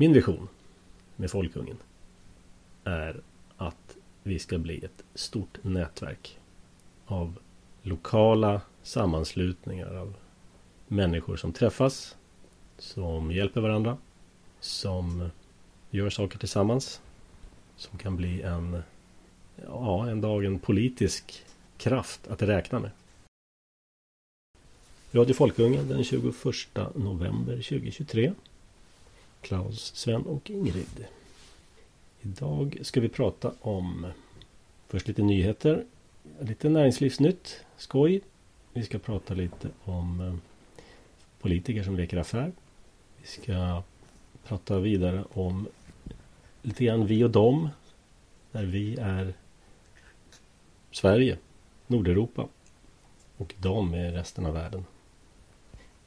Min vision med Folkungen är att vi ska bli ett stort nätverk av lokala sammanslutningar av människor som träffas, som hjälper varandra, som gör saker tillsammans, som kan bli en, ja, en dag en politisk kraft att räkna med. Radio Folkungen den 21 november 2023. Klaus, Sven och Ingrid. Idag ska vi prata om först lite nyheter, lite näringslivsnytt, skoj. Vi ska prata lite om eh, politiker som leker affär. Vi ska prata vidare om lite grann vi och dem. Där vi är Sverige, Nordeuropa och de är resten av världen.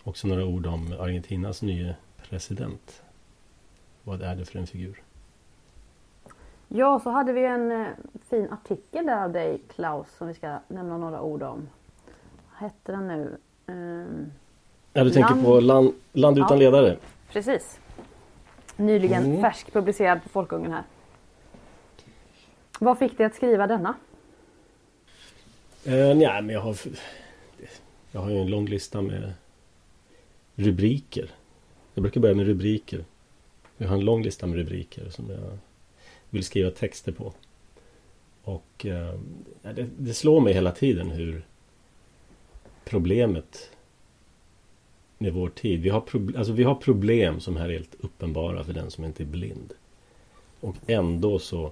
Också några ord om Argentinas nya president. Vad är det för en figur? Ja, så hade vi en eh, fin artikel där av dig Klaus som vi ska nämna några ord om. Vad hette den nu? Um, ja, du tänker land... på Land, land utan ja, ledare? Precis. Nyligen mm. färsk publicerad på Folkungen här. Vad fick dig att skriva denna? Uh, nej, men jag har Jag har ju en lång lista med rubriker. Jag brukar börja med rubriker. Jag har en lång lista med rubriker som jag vill skriva texter på. Och eh, det, det, slår mig hela tiden hur problemet med vår tid. Vi har, prob- alltså vi har problem som är helt uppenbara för den som inte är blind. Och ändå så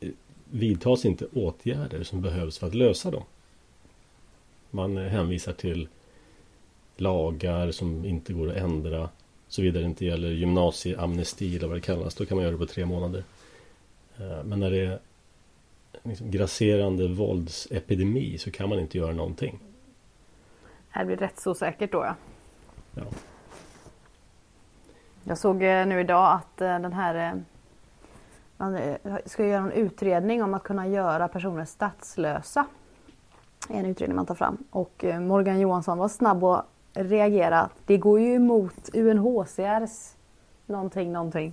eh, vidtas inte åtgärder som behövs för att lösa dem. Man hänvisar till lagar som inte går att ändra. Såvida det inte gäller gymnasieamnesti eller vad det kallas. Då kan man göra det på tre månader. Eh, men när det är liksom grasserande våldsepidemi så kan man inte göra någonting. Det blir rätt så säkert då ja. ja. Jag såg eh, nu idag att eh, den här man ska göra en utredning om att kunna göra personer statslösa. En utredning man tar fram och Morgan Johansson var snabb att reagera. Det går ju emot UNHCRs någonting, någonting.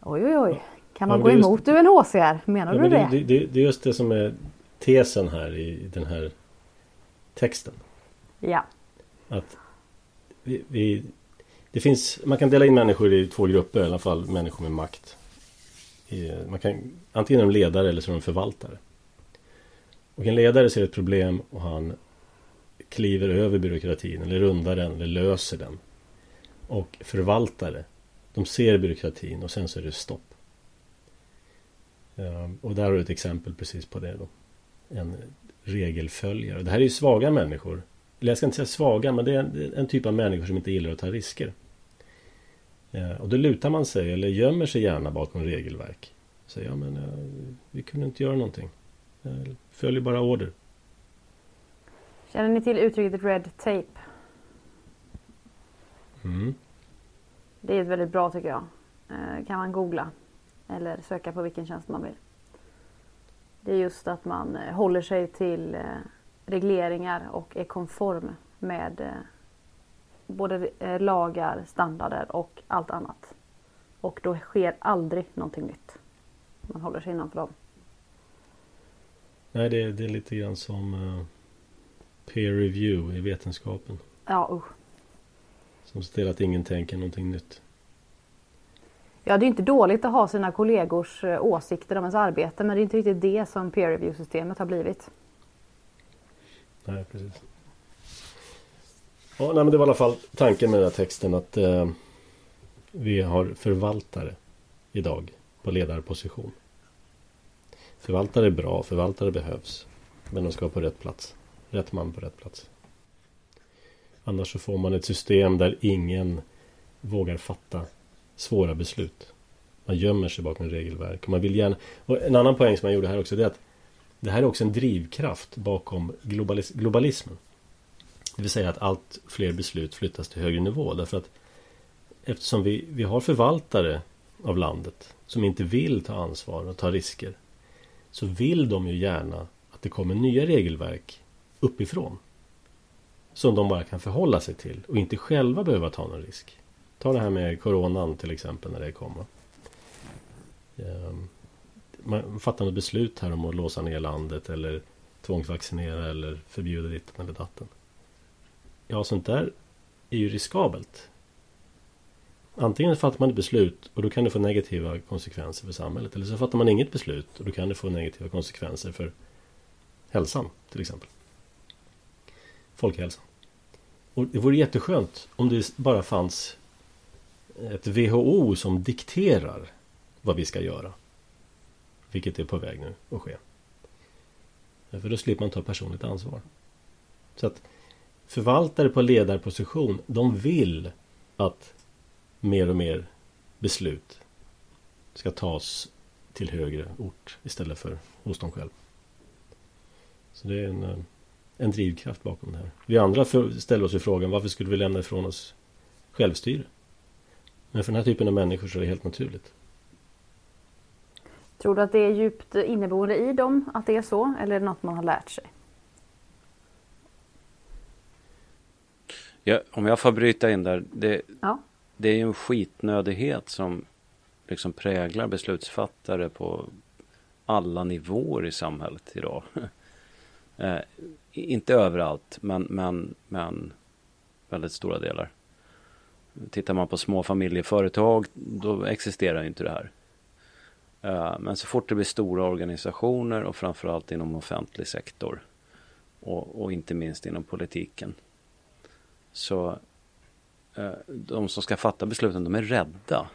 Oj, oj, oj. Kan man ja, gå emot UNHCR? Menar ja, du det? Det, det? det är just det som är tesen här i den här texten. Ja. Att vi, vi, det finns, man kan dela in människor i två grupper i alla fall, människor med makt. Man kan, antingen är de ledare eller så är de förvaltare. Och en ledare ser ett problem och han kliver över byråkratin eller rundar den eller löser den. Och förvaltare, de ser byråkratin och sen så är det stopp. Ehm, och där har du ett exempel precis på det då. En regelföljare. Det här är ju svaga människor. Eller jag ska inte säga svaga, men det är en, typ av människor som inte gillar att ta risker. Ehm, och då lutar man sig eller gömmer sig gärna bakom regelverk. Säger ja men eh, vi kunde inte göra någonting. Ehm, Följer bara order. Känner ni till uttrycket red tape? Mm. Det är ett väldigt bra tycker jag. Eh, kan man googla eller söka på vilken tjänst man vill. Det är just att man eh, håller sig till eh, regleringar och är konform med både lagar, standarder och allt annat. Och då sker aldrig någonting nytt. Man håller sig innanför dem. Nej, det, det är lite grann som peer review i vetenskapen. Ja, usch. Som ser till att ingen tänker någonting nytt. Ja, det är inte dåligt att ha sina kollegors eh, åsikter om ens arbete, men det är inte riktigt det som peer review-systemet har blivit. Nej, precis. Ja, nej, men det var i alla fall tanken med den här texten att eh, vi har förvaltare idag på ledarposition. Förvaltare är bra, förvaltare behövs. Men de ska vara på rätt plats rätt man på rätt plats. Annars så får man ett system där ingen vågar fatta svåra beslut. Man gömmer sig bakom regelverk. Man vill gärna... och en annan poäng som jag gjorde här också det är att det här är också en drivkraft bakom globalis globalismen. Det vill säga att allt fler beslut flyttas till högre nivå. Därför att eftersom vi, vi har förvaltare av landet som inte vill ta ansvar och ta risker så vill de ju gärna att det kommer nya regelverk uppifrån. Som de bara kan förhålla sig till och inte själva behöva ta någon risk. Ta det här med coronan till exempel när det kom. Ehm, man fattar något beslut här om att låsa ner landet eller tvångsvaccinera eller förbjuda ditten eller datten. Ja, sånt där är ju riskabelt. Antingen fattar man ett beslut och då kan det få negativa konsekvenser för samhället. Eller så fattar man inget beslut och då kan det få negativa konsekvenser för hälsan till exempel. Folkhälsan. Och det vore jätteskönt om det bara fanns ett WHO som dikterar vad vi ska göra. Vilket är på väg nu att ske. För då slipper man ta personligt ansvar. Så att förvaltare på ledarposition, de vill att mer och mer beslut ska tas till högre ort istället för hos dem själva. Så det är en, eh, en drivkraft bakom det här. Vi andra ställer oss ju frågan varför skulle vi lämna ifrån oss självstyre? Men för den här typen av människor så är det helt naturligt. Tror du att det är djupt inneboende i dem att det är så eller är det något man har lärt sig? Ja, om jag får bryta in där. Det, ja. det är ju en skitnödighet som liksom präglar beslutsfattare på alla nivåer i samhället idag. inte överallt, men, men, men väldigt stora delar. Tittar man på små familjeföretag, då existerar inte det här. Eh, men så fort det blir stora organisationer och framförallt inom offentlig sektor och, och inte minst inom politiken. Så eh, de som ska fatta besluten, de är rädda.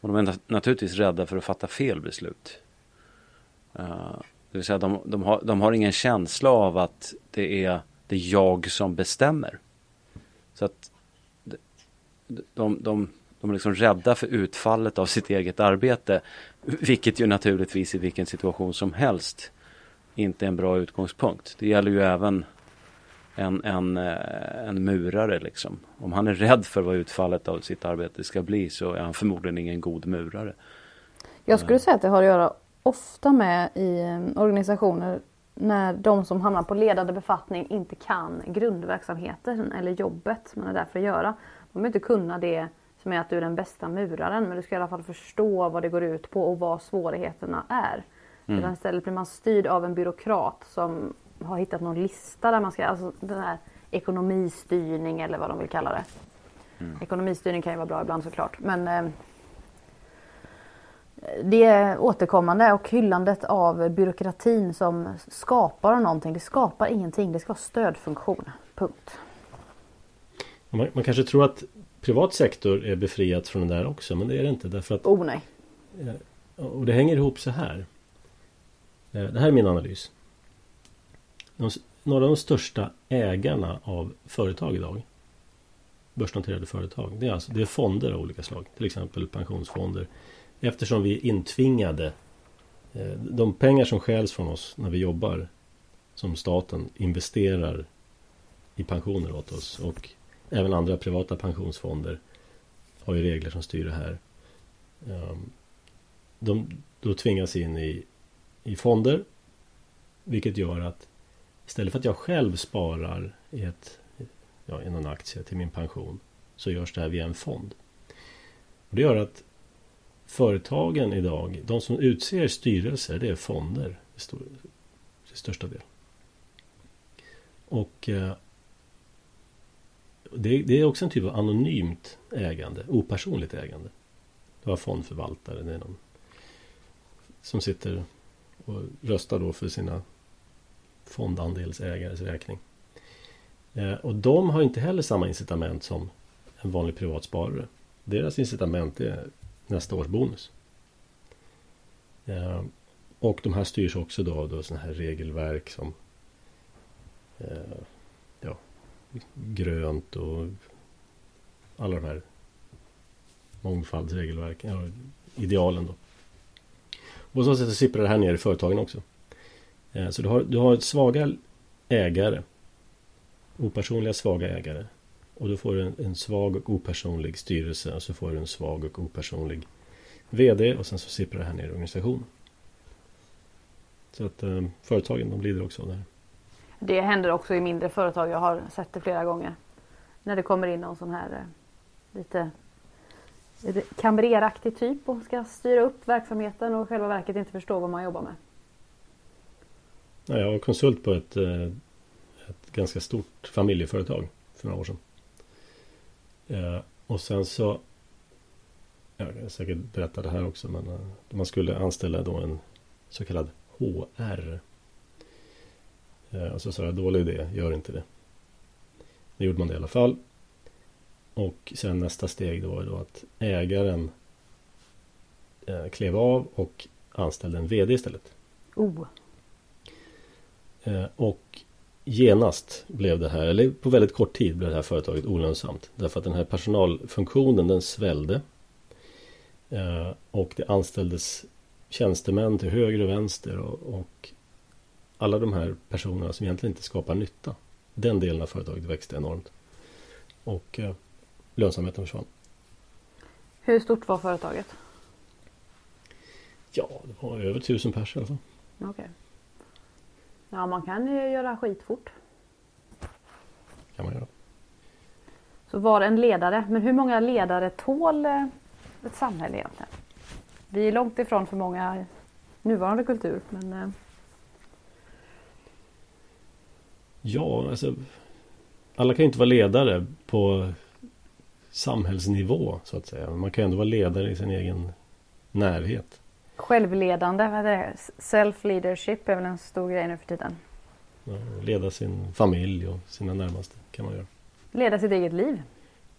Och de är naturligtvis rädda för att fatta fel beslut. Eh, Eh, det vill säga de, de, har, de har ingen känsla av att det är, det är jag som bestämmer. Så att de, de, de, är liksom rädda för utfallet av sitt eget arbete. Vilket ju naturligtvis i vilken situation som helst inte är en bra utgångspunkt. Det gäller ju även en, en, eh, en murare liksom. Om han är rädd för vad utfallet av sitt arbete ska bli så är han förmodligen ingen god murare. Jag skulle säga att det har att göra ofta med i eh, organisationer när de som hamnar på ledande befattning inte kan grundverksamheten eller jobbet man är där för att göra. De behöver inte kunna det som är att du är den bästa muraren men du ska i alla fall förstå vad det går ut på och vad svårigheterna är. Mm. Utan istället blir man styrd av en byråkrat som har hittat någon lista där man ska, alltså den här ekonomistyrning eller vad de vill kalla det. Mm. Ekonomistyrning kan ju vara bra ibland såklart men eh, det är återkommande och hyllandet av byråkratin som skapar någonting. Det skapar ingenting, det ska vara stödfunktion. Punkt. Man, man kanske tror att privat sektor är befriat från det där också men det är det inte därför att Oh nej. Och det hänger ihop så här. Eh, det här är min analys. De, några av de största ägarna av företag idag Börsnoterade företag Det är, alltså, det är fonder av olika slag Till exempel pensionsfonder Eftersom vi är intvingade eh, De pengar som skäls från oss när vi jobbar Som staten investerar I pensioner åt oss och Även andra privata pensionsfonder Har ju regler som styr det här. Ehm, de då tvingas in i, i fonder Vilket gör att Istället för att jag själv sparar i, ett, ja, i någon aktie till min pension Så görs det här via en fond. Och Det gör att Företagen idag, de som utser styrelser Det är fonder i stor, till största del Och eh, det, det, är också en typ av anonymt ägande, opersonligt ägande. Du har fondförvaltare, det är någon som sitter och röstar då för sina fondandelsägares räkning. Eh, och de har inte heller samma incitament som en vanlig privatsparare. Deras incitament är nästa års bonus. Eh, och de här styrs också då av sådana här regelverk som eh, ja, grönt och alla de här mångfaldsregelverken, ja, idealen då. På så sätt sipprar det här ner i företagen också. Eh, så du har, du har svaga ägare. Opersonliga svaga ägare. Och då får du en, en, svag och opersonlig styrelse och så får du en svag och opersonlig VD och sen så sipprar det här ner i organisationen. Så att eh, företagen de lider också av det här. Det händer också i mindre företag. Jag har sett det flera gånger. När det kommer in någon sån här lite kamreraktig typ och ska styra upp verksamheten och själva verket inte förstår vad man jobbar med. Jag var konsult på ett, eh, ett ganska stort familjeföretag för några år sedan. Eh, och sen så Jag kan säkert berätta det här också men eh, man skulle anställa då en så kallad HR. Och så sa jag dålig idé, gör inte det. Det gjorde man det i alla fall. Och sen nästa steg då var då att ägaren klev av och anställde en VD istället. Oh. Eh, och genast blev det här, eller på väldigt kort tid blev det här företaget olönsamt. Därför att den här personalfunktionen den svällde. Eh, och det anställdes tjänstemän till höger och vänster och, och alla de här personerna som egentligen inte skapar nytta. Den delen av företaget växte enormt. Och eh, lönsamheten försvann. Hur stort var företaget? Ja, det var över tusen pers i alla fall. Okay. Ja, man kan ju göra skit fort. kan man göra. Så var en ledare. Men hur många ledare tål eh, ett samhälle egentligen? Vi är långt ifrån för många nuvarande kultur. Men... Eh. Ja, alltså. Alla kan ju inte vara ledare på samhällsnivå så att säga. Man kan ändå vara ledare i sin egen närhet. Självledande, vad är det? Self-leadership är väl en stor grej nu för tiden. Ja, leda sin familj och sina närmaste kan man göra. Leda sitt eget liv.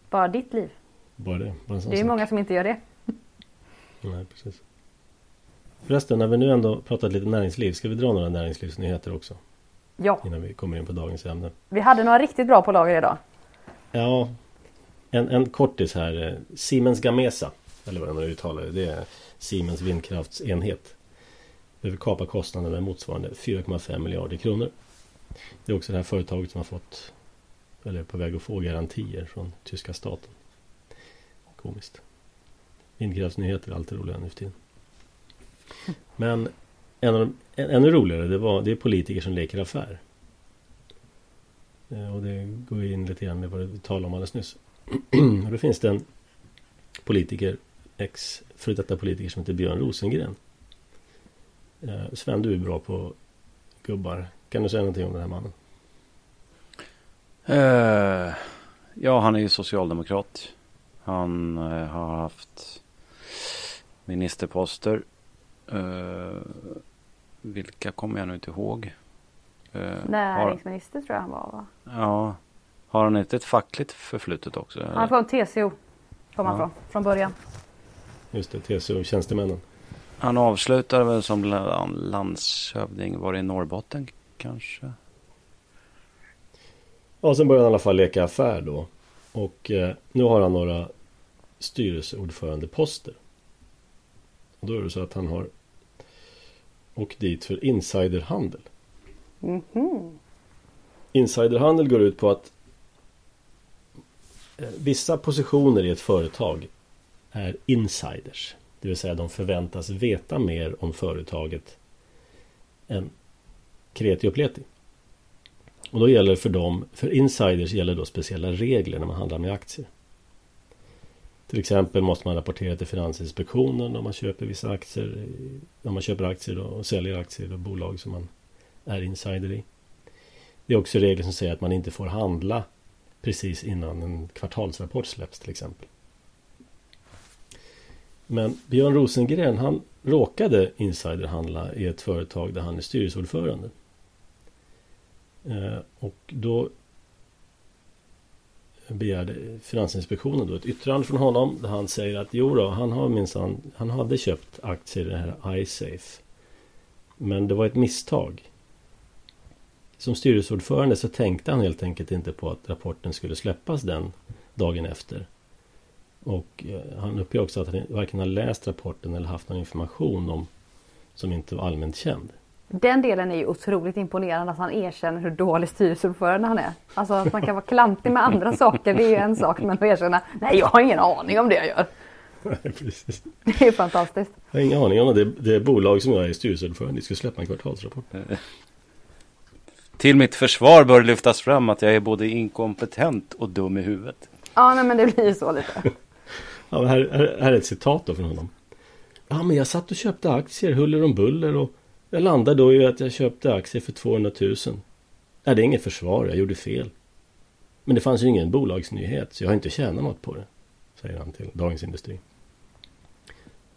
Bara ditt liv. Bara det. Bara det är sak. många som inte gör det. Nej, precis. Förresten, när vi nu ändå pratat lite näringsliv, ska vi dra några näringslivsnyheter också? Ja. Innan vi kommer in på dagens ämne. Vi hade några riktigt bra på lager idag. Ja, en, en kortis här. Siemens Gamesa, eller vad man uttalar det. Det är Siemens vindkraftsenhet. Behöver kapa kostnaderna med motsvarande 4,5 miljarder kronor. Det är också det här företaget som har fått eller är på väg att få garantier från tyska staten. Komiskt. Vindkraftsnyheter är alltid roliga nu för tiden. Men en av de, ännu roligare det, var, det är politiker som leker affär. Eh, och det går in lite grann med vad vi talade om alldeles nyss. och då finns det en politiker ex före detta politiker som heter Björn Rosengren. Eh, Sven, du är bra på gubbar. Kan du säga någonting om den här mannen? Uh, ja, han är ju socialdemokrat. Han uh, har haft ministerposter. Uh, vilka kommer jag nu inte ihåg. Näringsminister har, tror jag han var va? Ja. Har han inte ett fackligt förflutet också? Han är från TCO. Kom han ja. från, från början. Just det, TCO-tjänstemännen. Han avslutade väl som landshövding, var det i Norrbotten kanske? Ja, sen började han i alla fall leka affär då. Och eh, nu har han några styrelseordförandeposter. Och då är det så att han har åkt dit för insiderhandel. Mm -hmm. Insiderhandel går ut på att eh, vissa positioner i ett företag är insiders. Det vill säga de förväntas veta mer om företaget än kreti och pleti. Och då gäller för dem, för insiders gäller då speciella regler när man handlar med aktier. Till exempel måste man rapportera till Finansinspektionen om man köper vissa aktier. Om man köper aktier då, och säljer aktier i bolag som man är insider i. Det är också regler som säger att man inte får handla precis innan en kvartalsrapport släpps till exempel. Men Björn Rosengren han råkade insiderhandla i ett företag där han är styrelseordförande. Eh, och då begärde Finansinspektionen då ett yttrande från honom där han säger att jo då, han har minsann, han hade köpt aktier i det här iSafe. Men det var ett misstag. Som styrelseordförande så tänkte han helt enkelt inte på att rapporten skulle släppas den dagen efter. Och eh, han uppger också att han varken har läst rapporten eller haft någon information om som inte var allmänt känd. Den delen är ju otroligt imponerande att han erkänner hur dålig styrelseordförande han är. Alltså att man kan vara klantig med andra saker det är ju en sak men att erkänna nej jag har ingen aning om det jag gör. Nej, precis. Det är fantastiskt. Jag har ingen aning om det. Det bolag som jag är styrelseordförande i ska släppa en kvartalsrapport. Till mitt försvar bör lyftas fram att jag är både inkompetent och dum i huvudet. Ja, nej, men det blir ju så lite. ja, här, här, här är ett citat då från honom. Ja, men jag satt och köpte aktier huller om buller och jag landade då i att jag köpte aktier för 200 000. Nej, det är inget försvar, jag gjorde fel. Men det fanns ju ingen bolagsnyhet, så jag har inte tjänat något på det. Säger han till Dagens Industri.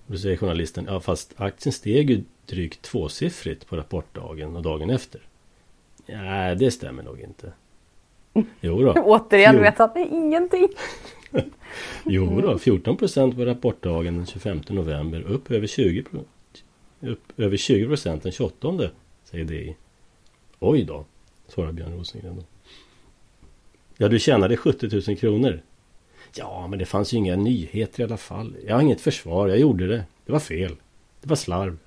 Då säger journalisten, ja fast aktien steg ju drygt tvåsiffrigt på rapportdagen och dagen efter. Nej, det stämmer nog inte. Jo då. Återigen vet han ingenting. jo då, 14 procent på rapportdagen den 25 november. Upp över 20 upp över 20 procent den 28 säger DI. Oj då, svarar Björn Rosengren då. Ja, du tjänade 70 000 kronor. Ja, men det fanns ju inga nyheter i alla fall. Jag har inget försvar, jag gjorde det. Det var fel. Det var slarv.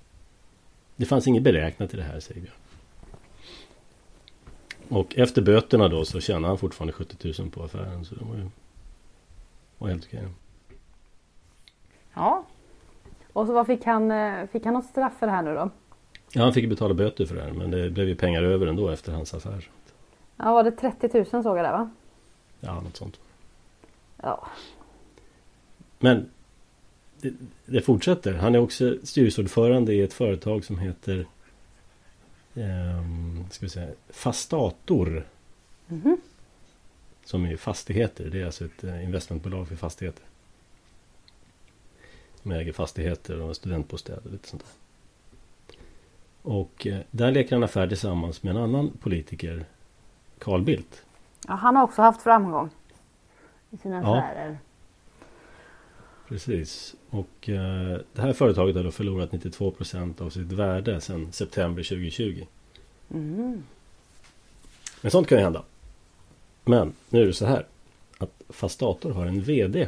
Det fanns inget beräknat i det här, säger Björn. Och efter böterna då så tjänade han fortfarande 70 000 på affären. Så det var ju var helt okej. Ja. Och så vad fick han? Eh, fick han något straff för det här nu då? Ja, han fick betala böter för det här. Men det blev ju pengar över ändå efter hans affär. Ja, var det 30 000 såg jag där va? Ja, något sånt. Ja. Men det, det fortsätter. Han är också styrelseordförande i ett företag som heter ska vi säga, Fastator. Mm -hmm. Som är fastigheter. Det är alltså ett eh, investmentbolag för fastigheter. Som äger fastigheter och studentbostäder och lite sånt där. Och eh, där leker han affär tillsammans med en annan politiker. Carl Bildt. Ja, han har också haft framgång. I sina affärer. Ja. Precis. Och eh, det här företaget har då förlorat 92 procent av sitt värde sedan september 2020. Mm. Men sånt kan ju hända. Men nu är det så här. Att Fastator har en VD.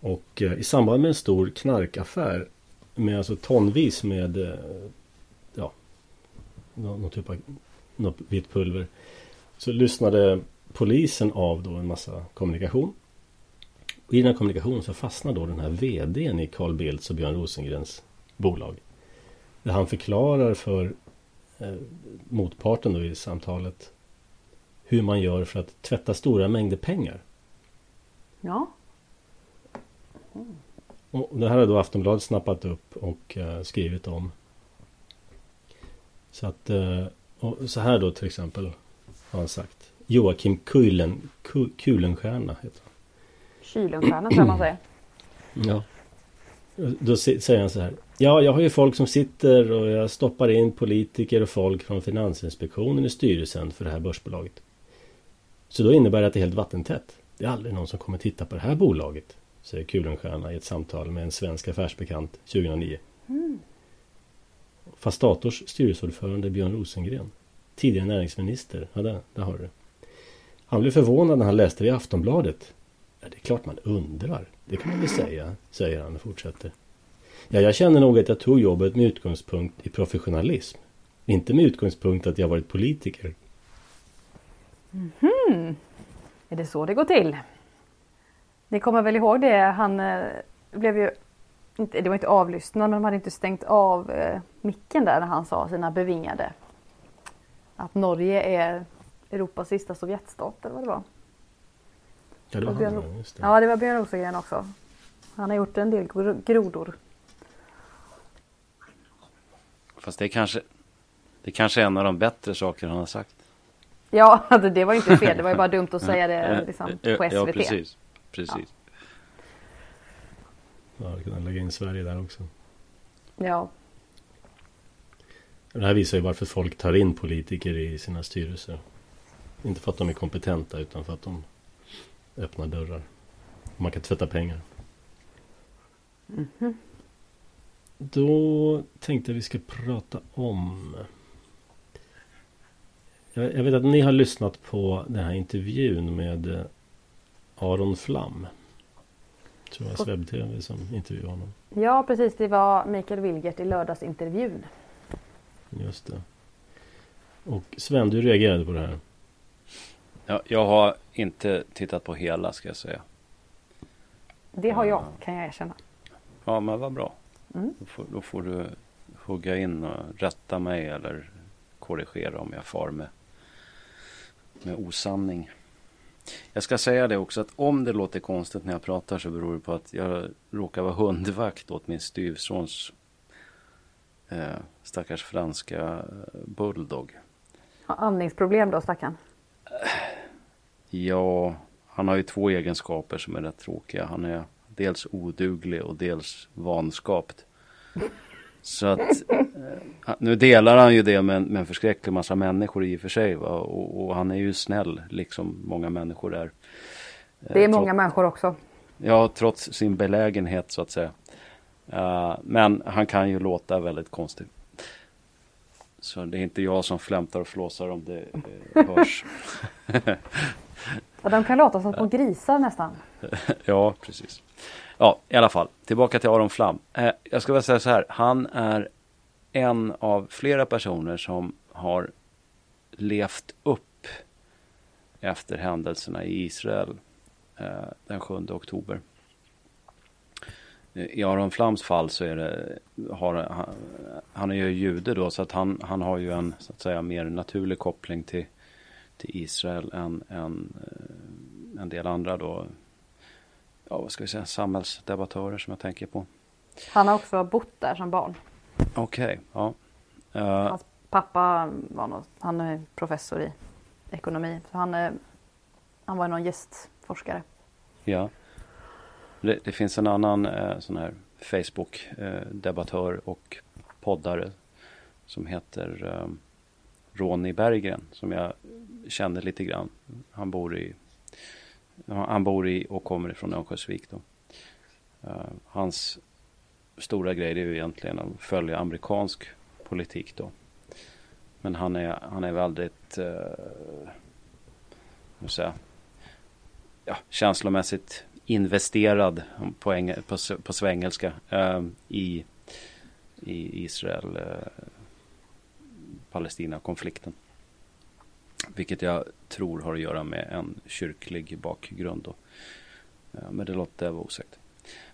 Och eh, i samband med en stor knarkaffär. Med alltså tonvis med eh, ja, någon, någon typ av något vitt pulver. Så lyssnade polisen av då en massa kommunikation. Och I den här kommunikationen så fastnar då den här VDn i Carl Bildts och Björn Rosengrens bolag. Där han förklarar för eh, motparten då i samtalet hur man gör för att tvätta stora mängder pengar. Ja. Mm. Och det här har då Aftonbladet snappat upp och eh, skrivit om. Så att eh, så här då till exempel har han sagt. Joakim Kulen, Kulenstierna heter han. Kylenstierna tror jag man säger. Ja. Då säger han så här. Ja, jag har ju folk som sitter och jag stoppar in politiker och folk från Finansinspektionen i styrelsen för det här börsbolaget. Så då innebär det att det är helt vattentätt. Det är aldrig någon som kommer titta på det här bolaget. Säger Kulenstierna i ett samtal med en svensk affärsbekant 2009. Mm. Fastators styrelseordförande Björn Rosengren. Tidigare näringsminister. Ja, där, där har du det. Han blev förvånad när han läste det i Aftonbladet. Ja, det är klart man undrar. Det kan man väl säga, säger han och fortsätter. Ja, jag känner nog att jag tog jobbet med utgångspunkt i professionalism. Inte med utgångspunkt att jag varit politiker. Mm -hmm. Är det så det går till? Ni kommer väl ihåg det? Han eh, blev ju inte, det var inte avlyssnad, men de hade inte stängt av eh, micken där när han sa sina bevingade. Att Norge är Europas sista Sovjetstat eller vad det var. Ja, det var Björn, han, just det. Ja, det var Björn Rosengren också. Han har gjort en del grodor. Fast det är kanske, det är kanske en av de bättre saker han har sagt. Ja, alltså det var inte fel. Det var ju bara dumt att säga det liksom, på SVT. Ja, precis. precis. Ja, ja kunna lägga in Sverige där också. Ja. Det här visar ju varför folk tar in politiker i sina styrelser. Inte för att de är kompetenta utan för att de öppnar dörrar. Man kan tvätta pengar. Mm -hmm. Då tänkte jag vi ska prata om jag, vet att ni har lyssnat på den här intervjun med eh, Aron Flam. Tror jag Sveb-TV som intervjuade honom. Ja precis, det var Mikael Wilgert i lördagsintervjun. Just det. Och Sven, du reagerade på det här? Ja, jag har inte tittat på hela ska jag säga. Det har jag, kan jag erkänna. Ja, men vad bra. Mm. Då, får, då, får, du hugga in och rätta mig eller korrigera om jag far med, med osanning. Jag ska säga det också att om det låter konstigt när jag pratar så beror det på att jag råkar vara hundvakt åt min styvsons eh, stackars franska eh, bulldog. Andningsproblem då stackarn? Ja, han har ju två egenskaper som är rätt tråkiga. Han är dels oduglig och dels vanskapt. Så att eh, nu delar han ju det med, med en förskräcklig massa människor i och för sig. Och, och, han är ju snäll liksom många människor är. Eh, det är många människor också. Ja, trots sin belägenhet så att säga. Uh, men han kan ju låta väldigt konstig. Så det är inte jag som flämtar och flåsar om det uh, hörs. ja, de kan låta som små grisar nästan. ja, precis. Ja, i alla fall. Tillbaka till Aron Flam. Eh, jag ska väl säga så här. Han är en av flera personer som har levt upp efter händelserna i Israel eh, den 7 oktober. Eh, I Aron Flams fall så är det, har, han, han är ju jude då så att han, han har ju en så att säga mer naturlig koppling till, till Israel än, än eh, en del andra då ja, vad ska vi säga, samhällsdebattörer som jag tänker på. Han har också bott där som barn. Okej, okay, ja. Uh, Hans pappa var något, han är professor i ekonomi. Så han, är, han var någon gästforskare. Ja. Det, det finns en annan eh, sån här Facebook-debattör eh, och poddare som heter eh, Ronny Berggren som jag känner lite grann. Han bor i han bor i och kommer ifrån Örnsköldsvik då. Uh, hans stora grej är ju egentligen att följa amerikansk politik då. Men han är, han är väldigt, uh, säga, ja, känslomässigt investerad på, eng på, på svengelska uh, i, i Israel uh, Palestina-konflikten. Vilket jag tror har att göra med en kyrklig bakgrund. Då. Men det låter jag vara osagt.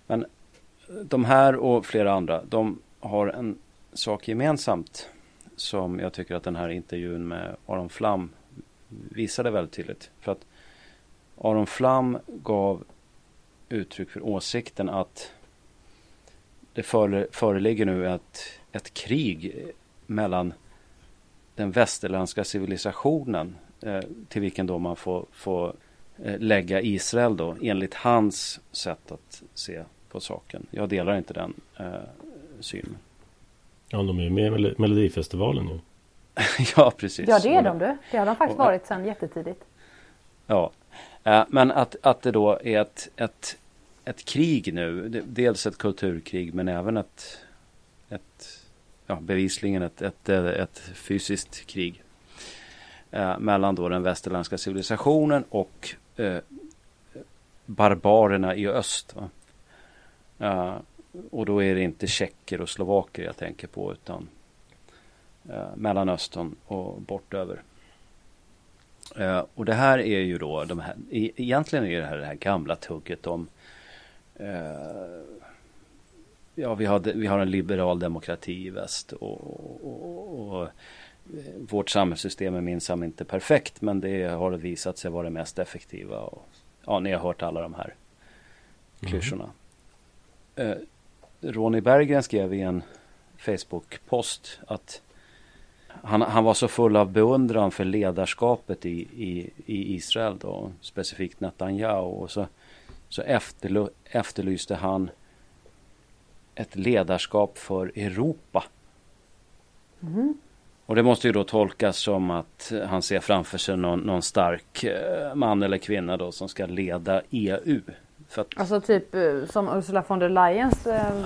Men eh, de här och flera andra, de har en sak gemensamt som jag tycker att den här intervjun med Aron Flam visade väldigt tydligt. För att Aron Flam gav uttryck för åsikten att det föreligger nu ett, ett krig mellan den västerländska civilisationen eh, till vilken då man får, får eh, lägga Israel då enligt hans sätt att se på saken. Jag delar inte den eh, synen. Ja, de är ju med i Melodifestivalen nu. ja, precis. Ja, det är de du. Det har de faktiskt varit sedan jättetidigt. Ja, eh, men att, att det då är ett, ett, ett krig nu. Dels ett kulturkrig men även ett, ett ja, bevisligen ett, ett, ett fysiskt krig. Eh, mellan då den västerländska civilisationen och eh, barbarerna i öst. Eh, och då är det inte tjecker och slovaker jag tänker på utan eh, Mellanöstern och bortöver. Eh, och det här är ju då de här, e egentligen är det här det här gamla tugget om eh, ja, vi har, vi har en liberal demokrati i väst och, och, och vårt samhällssystem är minsann inte perfekt men det har visat sig vara det mest effektiva. Och, ja, ni har hört alla de här klyschorna. Mm. Eh, Ronny Berggren skrev i en Facebook-post att han, han, var så full av beundran för ledarskapet i, i, i Israel då, specifikt Netanyahu. Och så, så efterlyste han ett ledarskap för Europa. Mm. Och det måste ju då tolkas som att han ser framför sig någon, någon stark eh, man eller kvinna då som ska leda EU. Att... Alltså typ eh, som Ursula von der Leyens eh...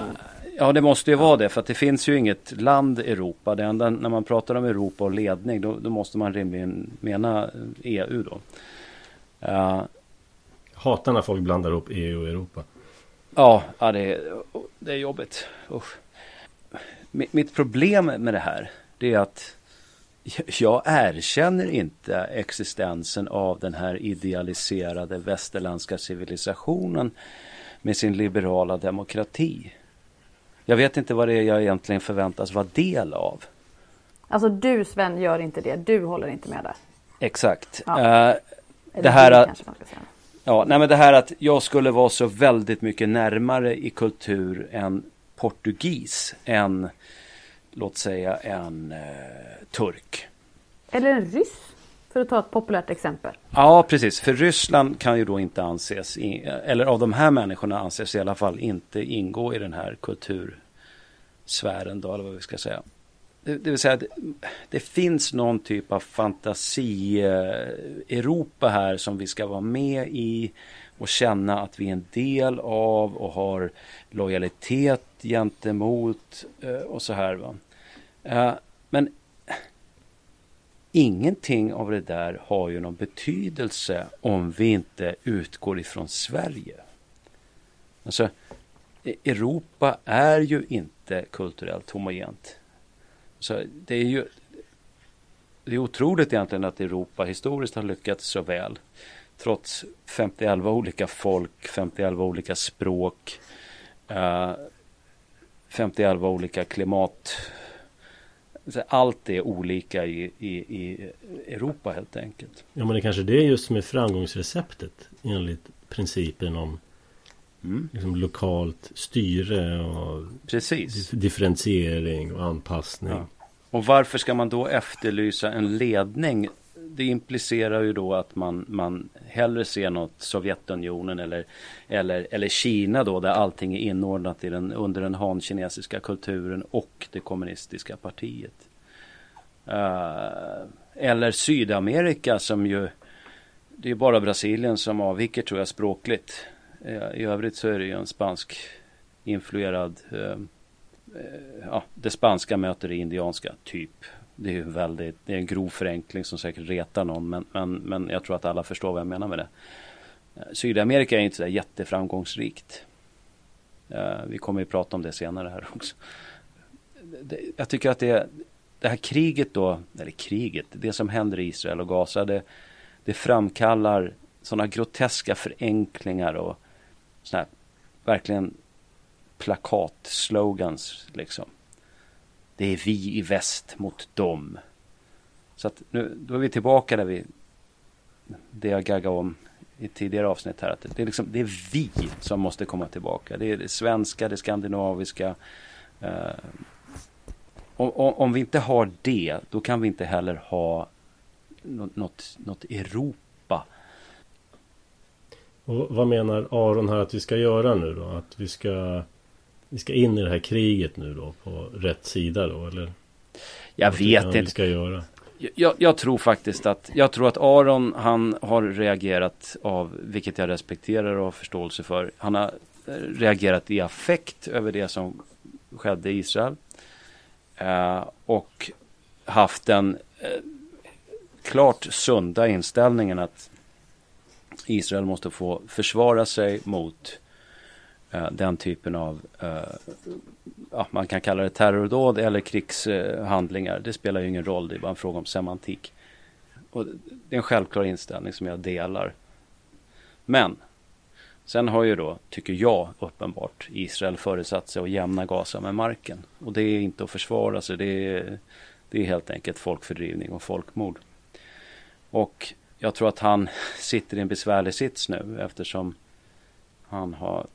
Ja det måste ju vara det för att det finns ju inget land i Europa. Det enda när man pratar om Europa och ledning då, då måste man rimligen mena EU då. Uh... Hatar när folk blandar ihop EU och Europa. Ja, ja det, är, det är jobbigt. Usch. Mitt problem med det här det är att jag erkänner inte existensen av den här idealiserade västerländska civilisationen med sin liberala demokrati. Jag vet inte vad det är jag egentligen förväntas vara del av. Alltså du Sven gör inte det, du håller inte med där. Exakt. Ja. Uh, det här att, ja, nej men det här att jag skulle vara så väldigt mycket närmare i kultur än portugis än låt säga en eh, turk. Eller en ryss. För att ta ett populärt exempel. Ja, precis. För Ryssland kan ju då inte anses, eller av de här människorna anses i alla fall inte ingå i den här kultursfären då, eller vad vi ska säga. Det, det vill säga att det finns någon typ av fantasi-Europa här som vi ska vara med i och känna att vi är en del av och har lojalitet gentemot eh, och så här. Va? Eh, men ingenting av det där har ju någon betydelse om vi inte utgår ifrån Sverige. Alltså, e-, Europa är ju inte kulturellt homogent. Så det är ju det är otroligt egentligen att Europa historiskt har lyckats så väl. Trots 51 olika folk, 51 olika språk, eh, uh, 51 olika klimat allt är olika i, i, i Europa helt enkelt. Ja men det kanske det är just som är framgångsreceptet enligt principen om mm. liksom lokalt styre och Precis. differentiering och anpassning. Ja. Och varför ska man då efterlysa en ledning? Det implicerar ju då att man, man hellre ser något Sovjetunionen eller, eller, eller Kina då där allting är inordnat i den, under den hankinesiska kulturen och det kommunistiska partiet. Uh, eller Sydamerika som ju det är bara Brasilien som avviker tror jag språkligt. Eh, I övrigt så är det ju en spansk influerad eh, eh, ja, det spanska möter det indianska typ. Det är ju väldigt, det är en grov förenkling som säkert retar någon men, men, men jag tror att alla förstår vad jag menar med det. Sydamerika är inte så jätteframgångsrikt. Vi kommer ju prata om det senare här också. Jag tycker att det, det här kriget då, eller kriget, det som händer i Israel och Gaza, det, det framkallar sådana groteska förenklingar och sådana här verkligen plakat-slogans liksom. Det är vi i väst mot dem. Så att nu, då är vi tillbaka där vi, det jag gaggade om i tidigare avsnitt här. Att det, är liksom, det är vi som måste komma tillbaka. Det är det svenska, det skandinaviska. Eh, om, om, vi inte har det, då kan vi inte heller ha något, något Europa. Och vad menar Aron här att vi ska göra nu då? Att vi ska, vi ska in i det här kriget nu då på rätt sida då eller? Jag vet inte. Vi ska göra? Jag, jag, tror faktiskt att, jag tror att Aron han har reagerat av, vilket jag respekterar och har förståelse för. Han har reagerat i affekt över det som skedde i Israel. Eh, och haft den eh, klart sunda inställningen att Israel måste få försvara sig mot eh, den typen av, eh, ja, man kan kalla det terrordåd eller krigshandlingar. Det spelar ju ingen roll, det är bara en fråga om semantik. Och det är en självklar inställning som jag delar. Men Sen har ju då, tycker jag uppenbart, Israel föresatt sig att jämna Gaza med marken. Och det är inte att försvara sig, det är, det är helt enkelt folkfördrivning och folkmord. Och jag tror att han sitter i en besvärlig sits nu eftersom han har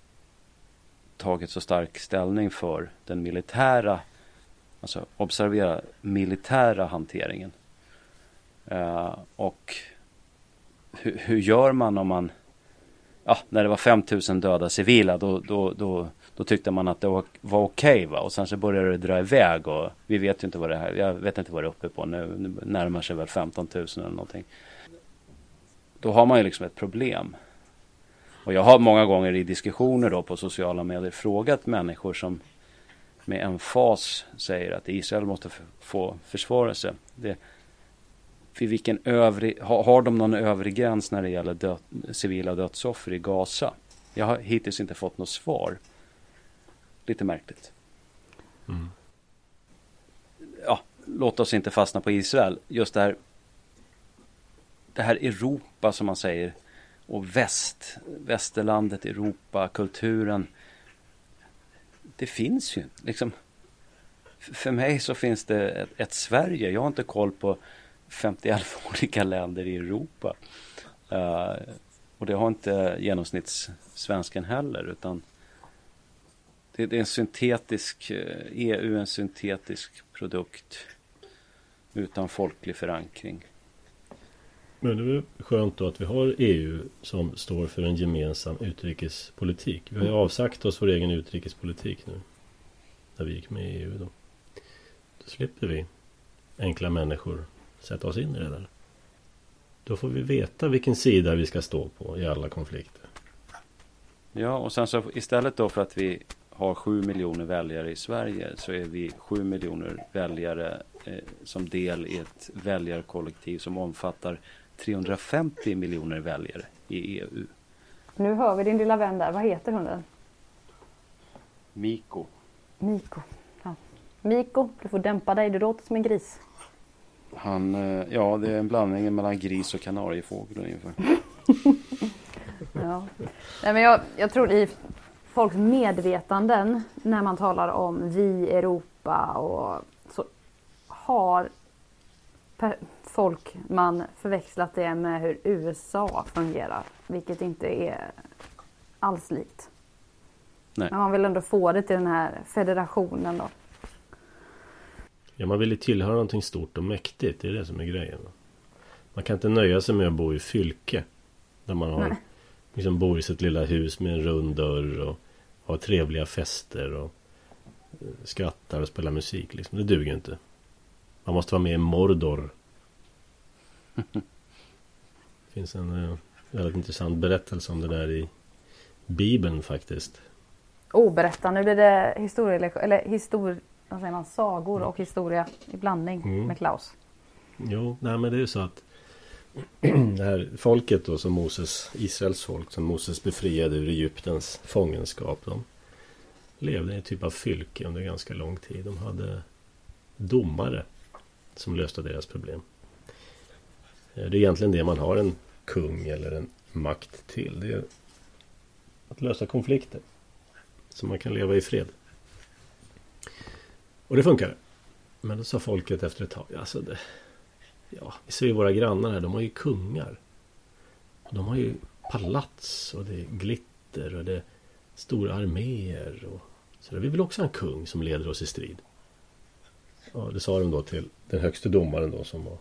tagit så stark ställning för den militära, alltså observera militära hanteringen. Uh, och hur, hur gör man om man ja, när det var 5000 döda civila då, då, då, då tyckte man att det var, var okej okay, Och sen så började det dra iväg och vi vet ju inte vad det här, jag vet inte vad det är uppe på nu, nu närmar sig väl 15 000 eller någonting. Då har man ju liksom ett problem. Och jag har många gånger i diskussioner då på sociala medier frågat människor som med en fas säger att Israel måste få försvara sig. Det, för vilken övrig, har, har de någon övrig gräns när det gäller död, civila dödsoffer i Gaza? Jag har hittills inte fått något svar. Lite märkligt. Mm. Ja, låt oss inte fastna på Israel. Just det här, det här Europa som man säger och väst, västerlandet, Europa, kulturen. Det finns ju liksom. För mig så finns det ett, ett Sverige. Jag har inte koll på 51 olika länder i Europa. Uh, och det har inte genomsnittssvensken heller utan det, det är en syntetisk, eh, EU är en syntetisk produkt utan folklig förankring. Men det är skönt då att vi har EU som står för en gemensam utrikespolitik. Vi har ju avsagt oss vår egen utrikespolitik nu. När vi gick med i EU då. Då slipper vi enkla människor sätta oss in i det där. Då får vi veta vilken sida vi ska stå på i alla konflikter. Ja, och sen så istället då för att vi har sju miljoner väljare i Sverige så är vi sju miljoner väljare eh, som del i ett väljarkollektiv som omfattar 350 miljoner väljare i EU. Nu hör vi din lilla vän där. Vad heter hunden? Miko. Miko. Ja. Miko, du får dämpa dig. Du låter som en gris. Han, eh, ja det är en blandning mellan gris och kanariefågel ungefär. ja. Nej, men jag, jag tror i folks medvetanden när man talar om vi, Europa och så har folk man förväxlat det med hur USA fungerar. Vilket inte är alls likt. Nej. Men man vill ändå få det till den här federationen då. Ja, man vill ju tillhöra någonting stort och mäktigt. Det är det som är grejen. Man kan inte nöja sig med att bo i fylke. Där man har, liksom bor i sitt lilla hus med en rund dörr och har trevliga fester och eh, skrattar och spelar musik. Liksom. Det duger inte. Man måste vara med i Mordor. Det finns en uh, väldigt intressant berättelse om det där i Bibeln faktiskt. Oh, berätta. Nu blir det historia, eller histor, vad säger man, sagor och historia i blandning mm. med Klaus. Jo, nej men det är ju så att det här folket då som Moses, Israels folk som Moses befriade ur Egyptens fångenskap. De levde i en typ av fylke under ganska lång tid. De hade domare som löste deras problem. Eh, det är egentligen det man har en kung eller en makt till. Det är att lösa konflikter. Så man kan leva i fred. Och det funkar. Men då sa folket efter ett tag. Alltså det, ja, vi ser ju våra grannar här. De har ju kungar. De har ju palats och det är glitter och det är stora arméer. Och, så vi vill också ha en kung som leder oss i strid. Ja, det sa de då till den högste domaren då som var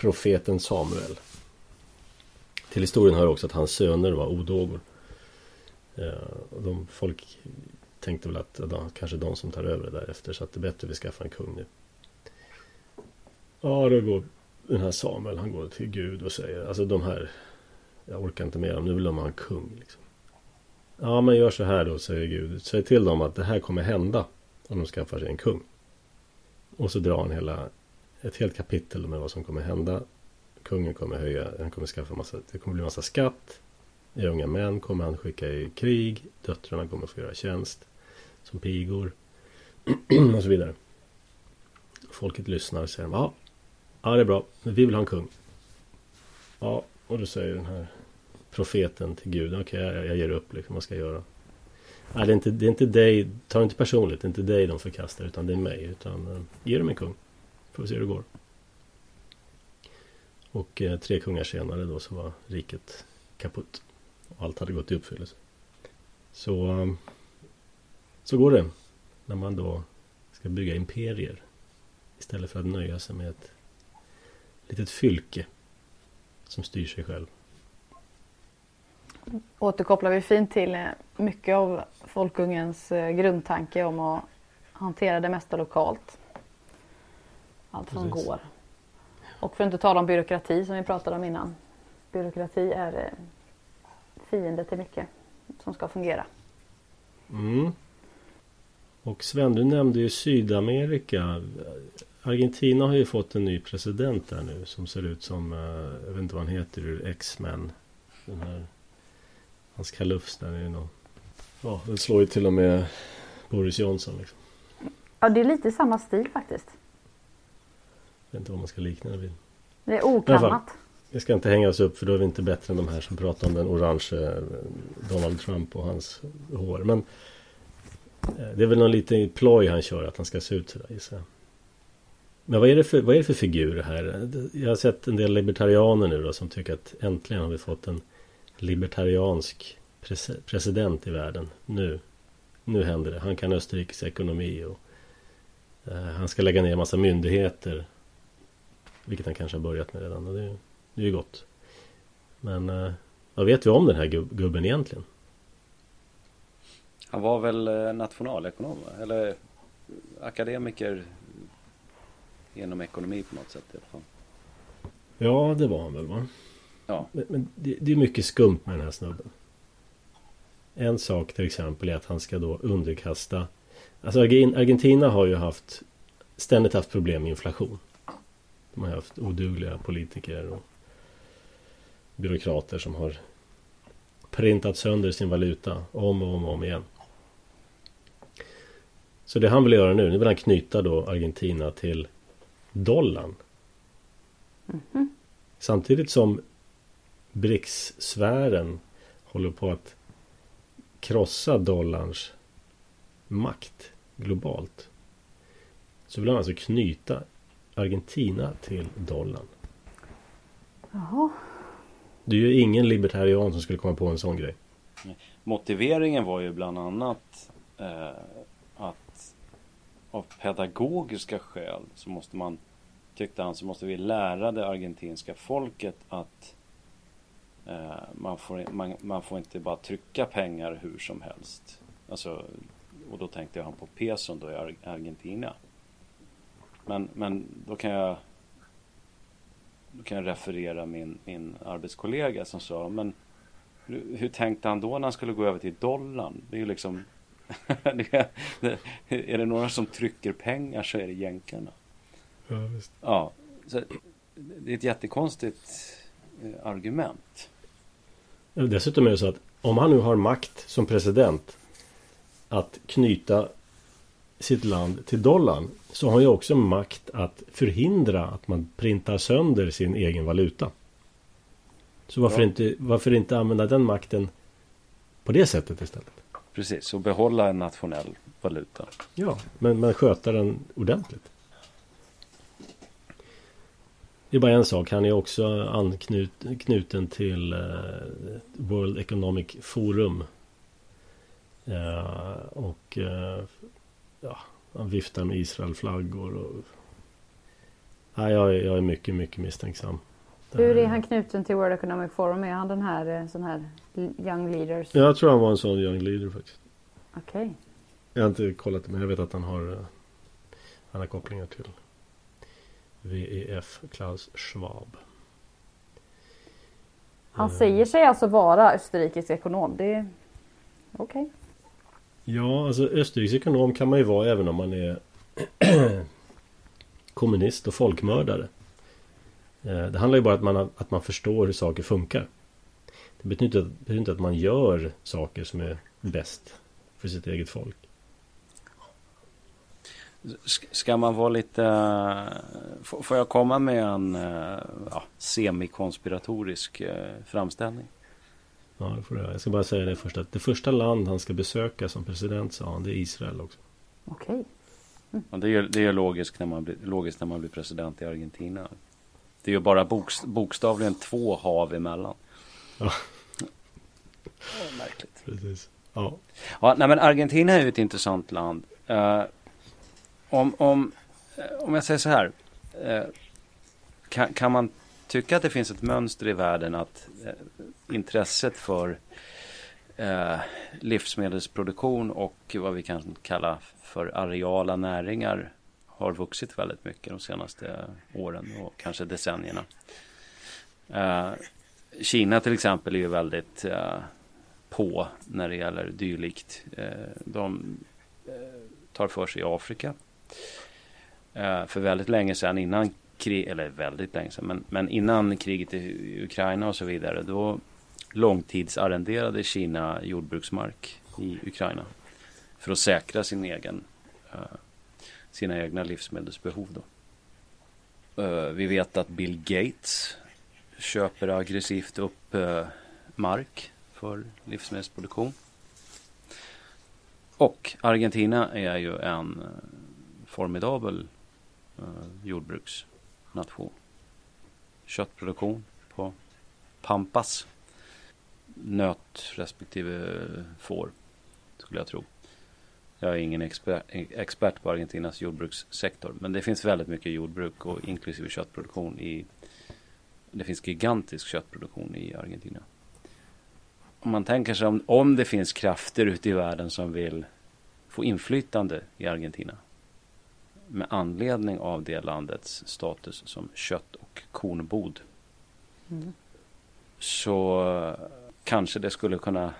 profeten Samuel. Till historien hör också att hans söner var odågor. Eh, de, folk tänkte väl att det kanske de som tar över det därefter så att det är bättre att vi skaffar en kung nu. Ja, då går den här Samuel, han går till Gud och säger, alltså de här, jag orkar inte med dem, nu vill de ha en kung. Liksom. Ja, men gör så här då, säger Gud. Säg till dem att det här kommer hända om de skaffar sig en kung. Och så drar han hela, ett helt kapitel med vad som kommer hända. Kungen kommer höja, han kommer skaffa massa, det kommer bli massa skatt. Unga män kommer han skicka i krig. Döttrarna kommer få göra tjänst som pigor. och så vidare. Folket lyssnar och säger ja, ja det är bra, men vi vill ha en kung. Ja, och då säger den här profeten till Gud, okej okay, jag, jag ger upp liksom, vad ska jag göra? Nej, det är, inte, det är inte dig, ta det inte personligt, det är inte dig de förkastar utan det är mig. Utan eh, ge dem en kung. Får vi se hur det går. Och eh, tre kungar senare då så var riket kaputt. Och allt hade gått i uppfyllelse. Så, ehm, så går det. När man då ska bygga imperier. Istället för att nöja sig med ett litet fylke. Som styr sig själv återkopplar vi fint till eh, mycket av folkungens eh, grundtanke om att hantera det mesta lokalt. Allt som Precis. går. Och för att inte tala om byråkrati som vi pratade om innan. Byråkrati är eh, fiende till mycket som ska fungera. Mm. Och Sven, du nämnde ju Sydamerika. Argentina har ju fått en ny president där nu som ser ut som, jag vet inte vad han heter ur X-Men. Den här Hans kalufs där är nog... Ja, den slår ju till och med Boris Johnson liksom. Ja, det är lite samma stil faktiskt. Jag vet inte vad man ska likna det vid. Det är okammat. Vi ska inte hänga oss upp för då är vi inte bättre än de här som pratar om den orange eh, Donald Trump och hans hår. Men eh, det är väl någon liten ploj han kör att han ska se ut sådär gissar jag. Men vad är, det för, vad är det för figur här? Jag har sett en del libertarianer nu då som tycker att äntligen har vi fått en libertariansk president i världen. Nu, nu händer det. Han kan Österrikes ekonomi och eh, han ska lägga ner en massa myndigheter. Vilket han kanske har börjat med redan. Och det, det är ju gott. Men eh, vad vet vi om den här gubben egentligen? Han var väl eh, nationalekonom eller akademiker genom ekonomi på något sätt i alla fall. Ja, det var han väl va? Ja. Men, men det, det, är mycket skumt med den här snubben. En sak till exempel är att han ska då underkasta Alltså Argentina har ju haft Ständigt haft problem med inflation. De har haft odugliga politiker och byråkrater som har printat sönder sin valuta om och om och om igen. Så det han vill göra nu, nu vill han knyta då Argentina till dollarn. Mm -hmm. Samtidigt som BRICS-sfären håller på att krossa dollarns makt globalt. Så vill han alltså knyta Argentina till dollarn. Jaha. Det är ju ingen libertarian som skulle komma på en sån grej. Motiveringen var ju bland annat eh, att av pedagogiska skäl så måste man, tyckte han, så måste vi lära det argentinska folket att eh, man, får, man, man får inte bara trycka pengar hur som helst. Alltså, och då tänkte han på peson då i Argentina. Men, men då kan jag då kan jag referera min, min arbetskollega som sa men hur tänkte han då när han skulle gå över till dollarn? Det är ju liksom är det några som trycker pengar så är det jänkarna. Ja, visst. ja så det är ett jättekonstigt eh, argument. Dessutom är det så att om han nu har makt som president att knyta sitt land till dollarn så har han ju också makt att förhindra att man printar sönder sin egen valuta. Så varför, ja. inte, varför inte använda den makten på det sättet istället? Precis, och behålla en nationell valuta. Ja, men, men sköta den ordentligt. Det är bara en sak. Han är också anknuten till uh, World Economic Forum. Uh, och uh, ja, han viftar med Israelflaggor. Och... Ja, jag, är, jag är mycket, mycket misstänksam. Hur är han knuten till World Economic Forum? Är han den här eh, sån här Young Leaders? Jag tror han var en sån Young Leader faktiskt. Okej. Okay. Jag har inte kollat det men jag vet att han har eh, Han har kopplingar till VEF Klaus Schwab. Han säger sig alltså vara österrikisk ekonom. Det är okej. Okay. Ja, alltså Österrikes ekonom kan man ju vara även om man är kommunist och folkmördare. Eh, det handlar ju bara om att man, att man förstår hur saker funkar. Det betyder, det betyder inte att man gör saker som är bäst för sitt eget folk. Ska man vara lite... Eh, får jag komma med en eh, ja, semikonspiratorisk framställning? Ja, det får du Jag ska bara säga det först att det första land han ska besöka som president sa han, det är Israel också. Okej. Okay. Mm. Ja, det är, det är logiskt, när man blir, logiskt när man blir president i Argentina. Det är ju bara bokst, bokstavligen två hav emellan. Ja. Oh, märkligt. Precis. Ja. ja nej, men Argentina är ju ett intressant land. Uh, om, om, eh, om jag säger så här. Uh, kan, kan man tycka att det finns ett mönster i världen att Eh, intresset för eh, livsmedelsproduktion och vad vi kan kalla för areala näringar har vuxit väldigt mycket de senaste åren och kanske decennierna. Eh, Kina till exempel är ju väldigt eh, på när det gäller dylikt. Eh, de tar för sig i Afrika. För väldigt länge sedan innan krig, eller väldigt länge sedan, men, men innan kriget i Ukraina och så vidare, då långtidsarrenderade Kina jordbruksmark i Ukraina för att säkra sin egen eh, sina egna livsmedelsbehov. Då. Uh, vi vet att Bill Gates köper aggressivt upp uh, mark för livsmedelsproduktion. Och Argentina är ju en uh, formidabel jordbruks nation. Köttproduktion på Pampas. Nöt respektive får, skulle jag tro. Jag är ingen expert, expert på Argentinas jordbrukssektor. Men det finns väldigt mycket jordbruk och inklusive köttproduktion i det finns gigantisk köttproduktion i Argentina. Om man tänker sig om, om det finns krafter ute i världen som vill få inflytande i Argentina med anledning av det landets status som kött och kornbod. Mm. Så kanske det skulle kunna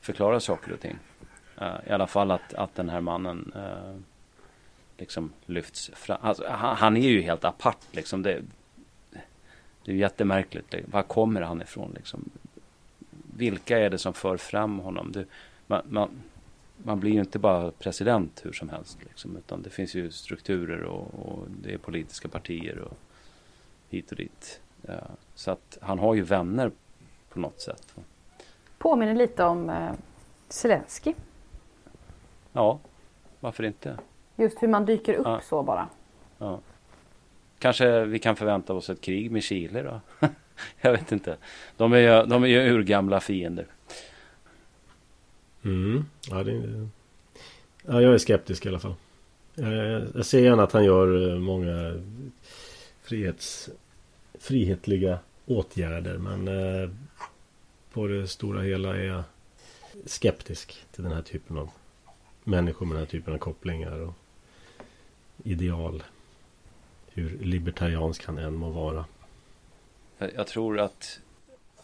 förklara saker och ting. Uh, I alla fall att, att den här mannen uh, liksom lyfts fram. Alltså, han, han, är ju helt apart liksom. Det, det är jättemärkligt. Var kommer han ifrån liksom? Vilka är det som för fram honom? Det, man, man, man, blir ju inte bara president hur som helst. Liksom, utan det finns ju strukturer och, och det är politiska partier och hit och dit. Ja, så att han har ju vänner på något sätt. Påminner lite om eh, Zelensky. Ja, varför inte? Just hur man dyker upp ja. så bara. Ja. Kanske vi kan förvänta oss ett krig med Chile då? jag vet inte. De är ju, de är ju urgamla fiender. Mm. Ja, det är... ja, jag är skeptisk i alla fall. Jag, jag ser gärna att han gör eh, många frihets, frihetliga åtgärder. Men eh, på det stora hela är jag skeptisk till den här typen av människor med den här typen av kopplingar och ideal. Hur libertariansk han än må vara. Jag tror att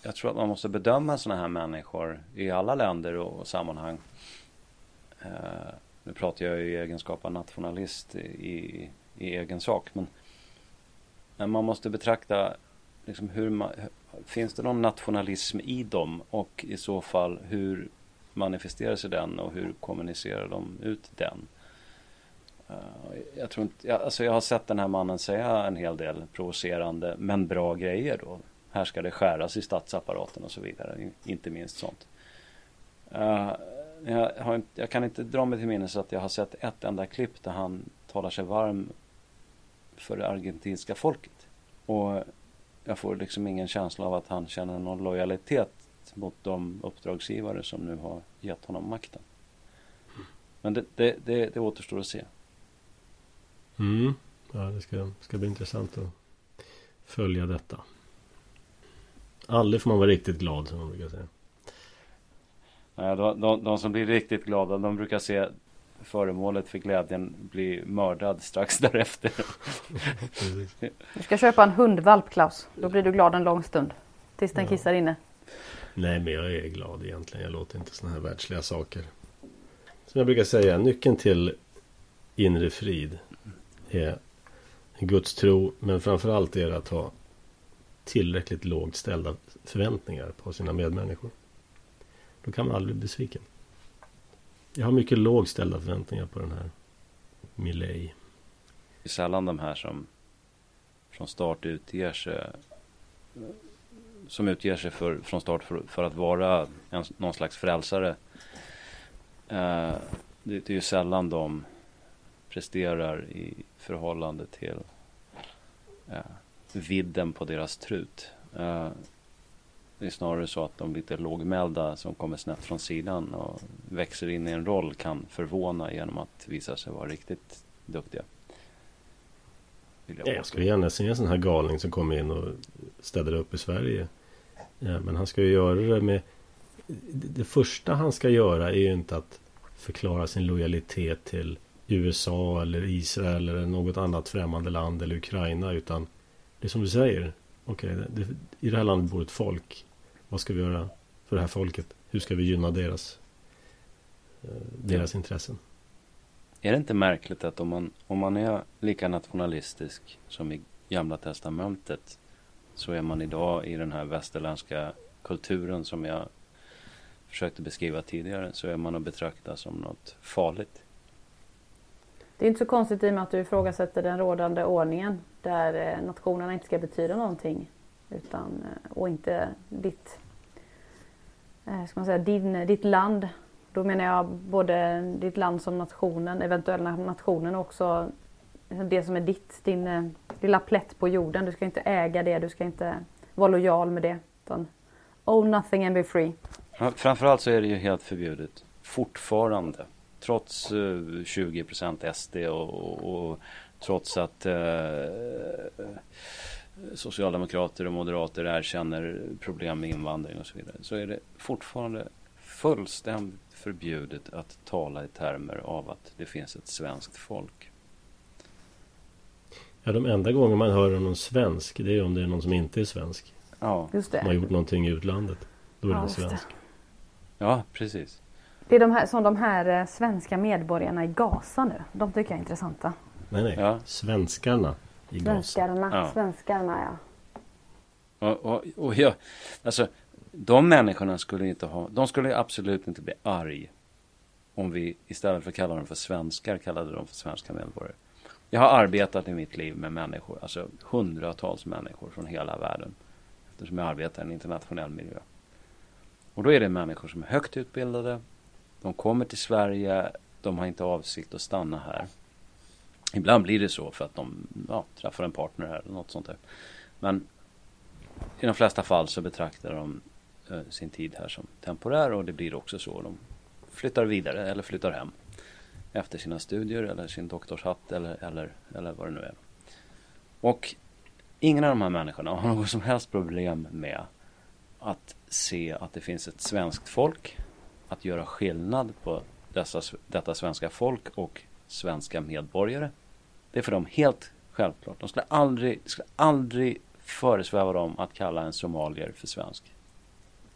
jag tror att man måste bedöma sådana här människor i alla länder och sammanhang. Eh, nu pratar jag i egenskap av nationalist i, i egen sak. Men, men man måste betrakta liksom hur man, finns det någon nationalism i dem och i så fall hur manifesterar sig den och hur kommunicerar de ut den? Eh, jag, tror inte, jag, alltså jag har sett den här mannen säga en hel del provocerande men bra grejer då. Här ska det skäras i statsapparaten och så vidare. Inte minst sånt. Uh, jag, har, jag, kan inte dra mig till minnes att jag har sett ett enda klipp där han talar sig varm för det argentinska folket. Och jag får liksom ingen känsla av att han känner någon lojalitet mot de uppdragsgivare som nu har gett honom makten. Men det, det, det, det återstår att se. Mm. Ja, det ska, ska bli intressant att följa detta. Aldrig får man vara riktigt glad som man brukar säga. Nej, de, de, de som blir riktigt glada de brukar se föremålet för glädjen bli mördad strax därefter. du ska köpa en hundvalp Klaus. Då blir du glad en lång stund. Tills den ja. kissar inne. Nej men jag är glad egentligen. Jag låter inte sådana här världsliga saker. Som jag brukar säga. Nyckeln till inre frid. Är Guds tro. Men framförallt är det att ha tillräckligt lågt ställda förväntningar på sina medmänniskor. Då kan man aldrig bli besviken. Jag har mycket lågt ställda förväntningar på den här Milley. Det är sällan de här som från start utger sig som utger sig för, från start för, för att vara en, någon slags frälsare. Eh, det, det är ju sällan de presterar i förhållande till eh, vidden på deras trut. Eh, det är snarare så att de lite lågmälda som kommer snett från sidan och växer in i en roll kan förvåna genom att visa sig vara riktigt duktiga. Jag, jag skulle gärna se en sån här galning som kommer in och städar upp i Sverige. Ja, men han ska ju göra det med... Det första han ska göra är ju inte att förklara sin lojalitet till USA eller Israel eller något annat främmande land eller Ukraina utan det är som du säger. Okej, okay, i det här landet bor ett folk. Vad ska vi göra för det här folket? Hur ska vi gynna deras, eh, deras ja. intressen? Är det inte märkligt att om man, om man är lika nationalistisk som i Gamla Testamentet så är man idag i den här västerländska kulturen som jag försökte beskriva tidigare så är man att betrakta som något farligt. Det är inte så konstigt i och med att du ifrågasätter den rådande ordningen där eh, nationerna inte ska betyda någonting utan, eh, och inte ditt, eh, ska man säga, din, ditt land. Då menar jag både ditt land som nationen, eventuella nationen och också det som är ditt, din lilla plätt på jorden. Du ska inte äga det, du ska inte vara lojal med det. Utan own nothing and be free. Framförallt så är det ju helt förbjudet. Fortfarande. Trots uh, 20% SD och, och, och trots att uh, socialdemokrater och moderater erkänner problem med invandring och så vidare. Så är det fortfarande fullständigt förbjudet att tala i termer av att det finns ett svenskt folk. Ja, de enda gånger man hör om någon svensk det är om det är någon som inte är svensk. Ja, just det. Som har gjort någonting i utlandet. Då är ja, det svensk. Ja, precis. Det är de här, som de här eh, svenska medborgarna i Gaza nu. De tycker jag är intressanta. Nej, nej. Ja. Svenskarna i Gaza. Svenskarna, ja. svenskarna ja. Och, och, och ja, alltså de människorna skulle inte ha, de skulle absolut inte bli arg om vi istället för att kalla dem för svenskar kallade dem för svenska medborgare. Jag har arbetat i mitt liv med människor, alltså hundratals människor från hela världen. Eftersom jag arbetar i en internationell miljö. Och då är det människor som är högt utbildade. De kommer till Sverige, de har inte avsikt att stanna här. Ibland blir det så för att de ja, träffar en partner här eller något sånt där. Men i de flesta fall så betraktar de eh, sin tid här som temporär och det blir också så. De flyttar vidare eller flyttar hem efter sina studier eller sin doktorshatt eller, eller, eller vad det nu är. Och ingen av de här människorna har något som helst problem med att se att det finns ett svenskt folk, att göra skillnad på dessa, detta svenska folk och svenska medborgare. Det är för dem helt självklart. De skulle aldrig, skulle aldrig föresväva dem att kalla en somalier för svensk.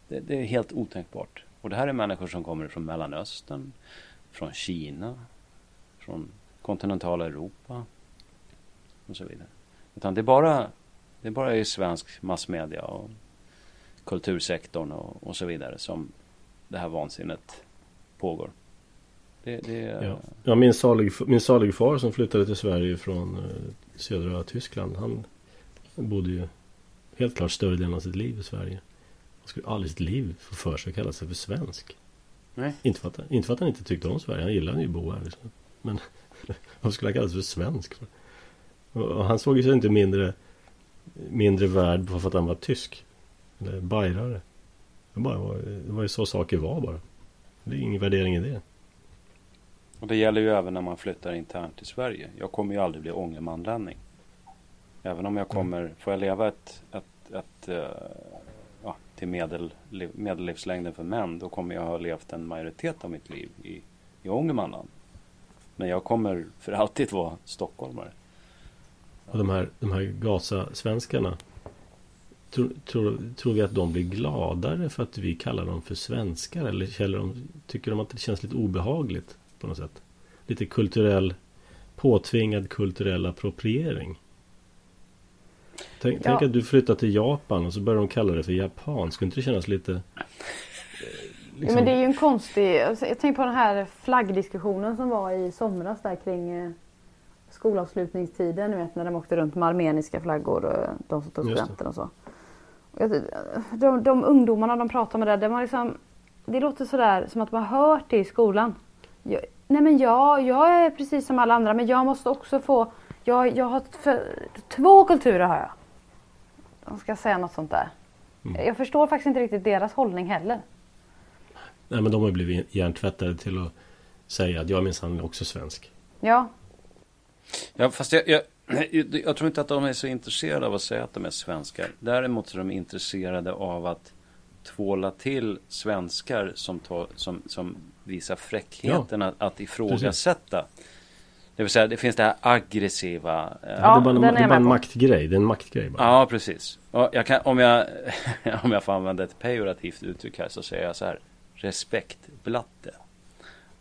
Det, det, är helt otänkbart. Och det här är människor som kommer från Mellanöstern, från Kina, från kontinentala Europa och så vidare. Utan det är bara, det är bara i svensk massmedia och kultursektorn och, och så vidare som det här vansinnet pågår. Det, det, ja. ja, min, salig, min salig far som flyttade till Sverige från eh, södra Tyskland. Han bodde ju helt klart större delen av sitt liv i Sverige. Han skulle aldrig i sitt liv få för sig att kalla sig för svensk. Nej. Inte, för att, inte för att han inte tyckte om Sverige. Han gillade ju att bo här. Liksom. Men vad skulle han kalla sig för svensk? För? Och han såg ju sig inte mindre, mindre värd för att han var tysk. Eller bajrare. Det, bara, det var ju så saker var bara. Det är ingen värdering i det. Och det gäller ju även när man flyttar internt till Sverige. Jag kommer ju aldrig bli ångermanlänning. Även om jag mm. kommer, får jag leva ett, ett, ett uh, ja, till medel, medellivslängden för män, då kommer jag ha levt en majoritet av mitt liv i, i Ångermanland. Men jag kommer för alltid vara stockholmare. Och de här, de här Gaza-svenskarna Tror, tror, tror vi att de blir gladare för att vi kallar dem för svenskar? Eller känner de, tycker de att det känns lite obehagligt på något sätt? Lite kulturell Påtvingad kulturell appropriering Tänk, ja. tänk att du flyttar till Japan och så börjar de kalla det för japan. Skulle inte det kännas lite... Liksom... Ja, men det är ju en konstig... Alltså, jag tänker på den här flaggdiskussionen som var i somras där kring eh, skolavslutningstiden. Ni vet när de åkte runt med armeniska flaggor de som tog studenten och så. De, de ungdomarna de pratar med där, det, var liksom, det låter sådär som att man har hört det i skolan. Jag, nej men jag, jag är precis som alla andra men jag måste också få, jag, jag har för, två kulturer har jag. De ska säga något sånt där. Mm. Jag förstår faktiskt inte riktigt deras hållning heller. Nej men de har ju blivit hjärntvättade till att säga att jag är minsann också svensk. Ja. Ja fast jag, jag, jag tror inte att de är så intresserade av att säga att de är svenskar. Däremot är de intresserade av att tvåla till svenskar som, tar, som, som visar fräckheten ja. att, att ifrågasätta. Det vill säga det finns det här aggressiva. Eh, ja, det är bara, en, det är bara en maktgrej. Det är en maktgrej bara. Ja, precis. Jag kan, om, jag, om jag får använda ett pejorativt uttryck här så säger jag så här. Respektblatte.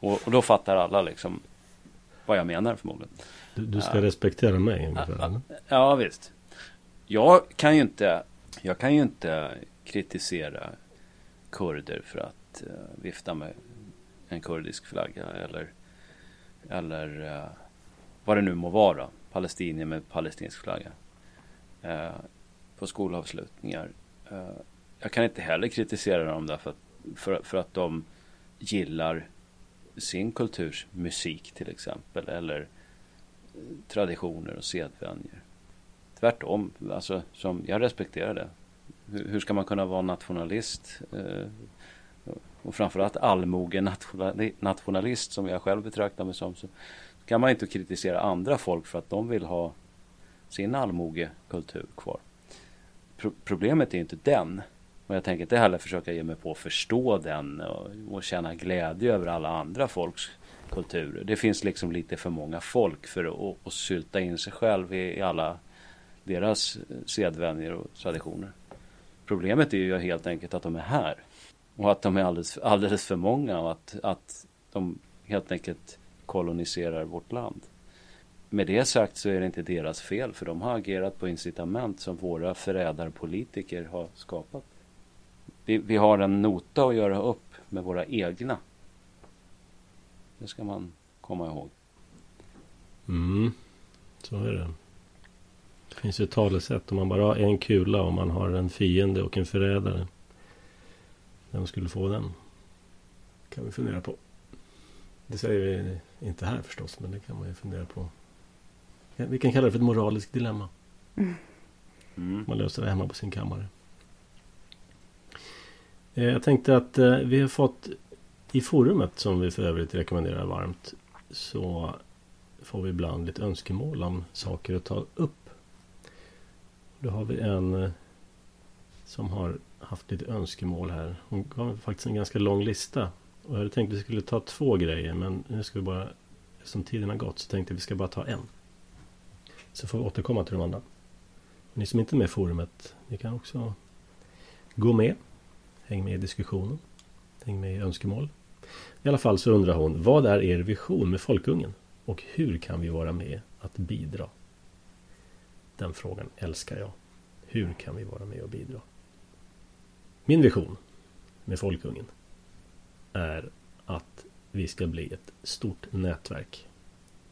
Och, och då fattar alla liksom vad jag menar förmodligen. Du, ska ja. respektera mig ungefär? Ja, ja, visst. Jag kan ju inte, jag kan ju inte kritisera kurder för att uh, vifta med en kurdisk flagga eller, eller uh, vad det nu må vara. Palestinier med palestinsk flagga. Uh, på skolavslutningar. jag kan inte heller kritisera dem därför att, för, för att de gillar sin kulturs musik till exempel. Eller traditioner och sedvänjor. Tvärtom, alltså, som jag respekterar det. Hur, hur ska man kunna vara nationalist eh, och framförallt allmogen nationalist som jag själv betraktar mig som så kan man inte kritisera andra folk för att de vill ha sin allmogekultur kvar. Pro problemet är inte den. Och jag tänker inte heller försöka ge mig på att förstå den och, och känna glädje över alla andra folks kulturer. Det finns liksom lite för många folk för att, att sylta in sig själv i, i alla deras eh, sedvänjor och traditioner. Problemet är ju helt enkelt att de är här. Och att de är alldeles, alldeles för många och att, att de helt enkelt koloniserar vårt land. Med det sagt så är det inte deras fel för de har agerat på incitament som våra förrädarpolitiker har skapat. Vi, vi har en nota att göra upp med våra egna. Det ska man komma ihåg. Mm, så är det. Det finns ju ett talesätt om man bara har en kula och man har en fiende och en förrädare. Vem skulle få den? Kan vi fundera på. Det säger vi inte här förstås, men det kan man ju fundera på. Vi kan kalla det för ett moraliskt dilemma. Mm. Man löser det hemma på sin kammare. Eh, jag tänkte att eh, vi har fått i forumet som vi för övrigt rekommenderar varmt så får vi ibland lite önskemål om saker att ta upp. Då har vi en eh, som har haft lite önskemål här. Hon gav faktiskt en ganska lång lista. Och jag hade tänkt att vi skulle ta två grejer men nu ska vi bara Eftersom tiden har gått så tänkte jag att vi ska bara ta en. Så får vi återkomma till de andra. Ni som inte är med i forumet, ni kan också gå med. Häng med i diskussionen. Häng med i önskemål. I alla fall så undrar hon, vad är er vision med Folkungen? Och hur kan vi vara med att bidra? Den frågan älskar jag. Hur kan vi vara med och bidra? Min vision med Folkungen är att vi ska bli ett stort nätverk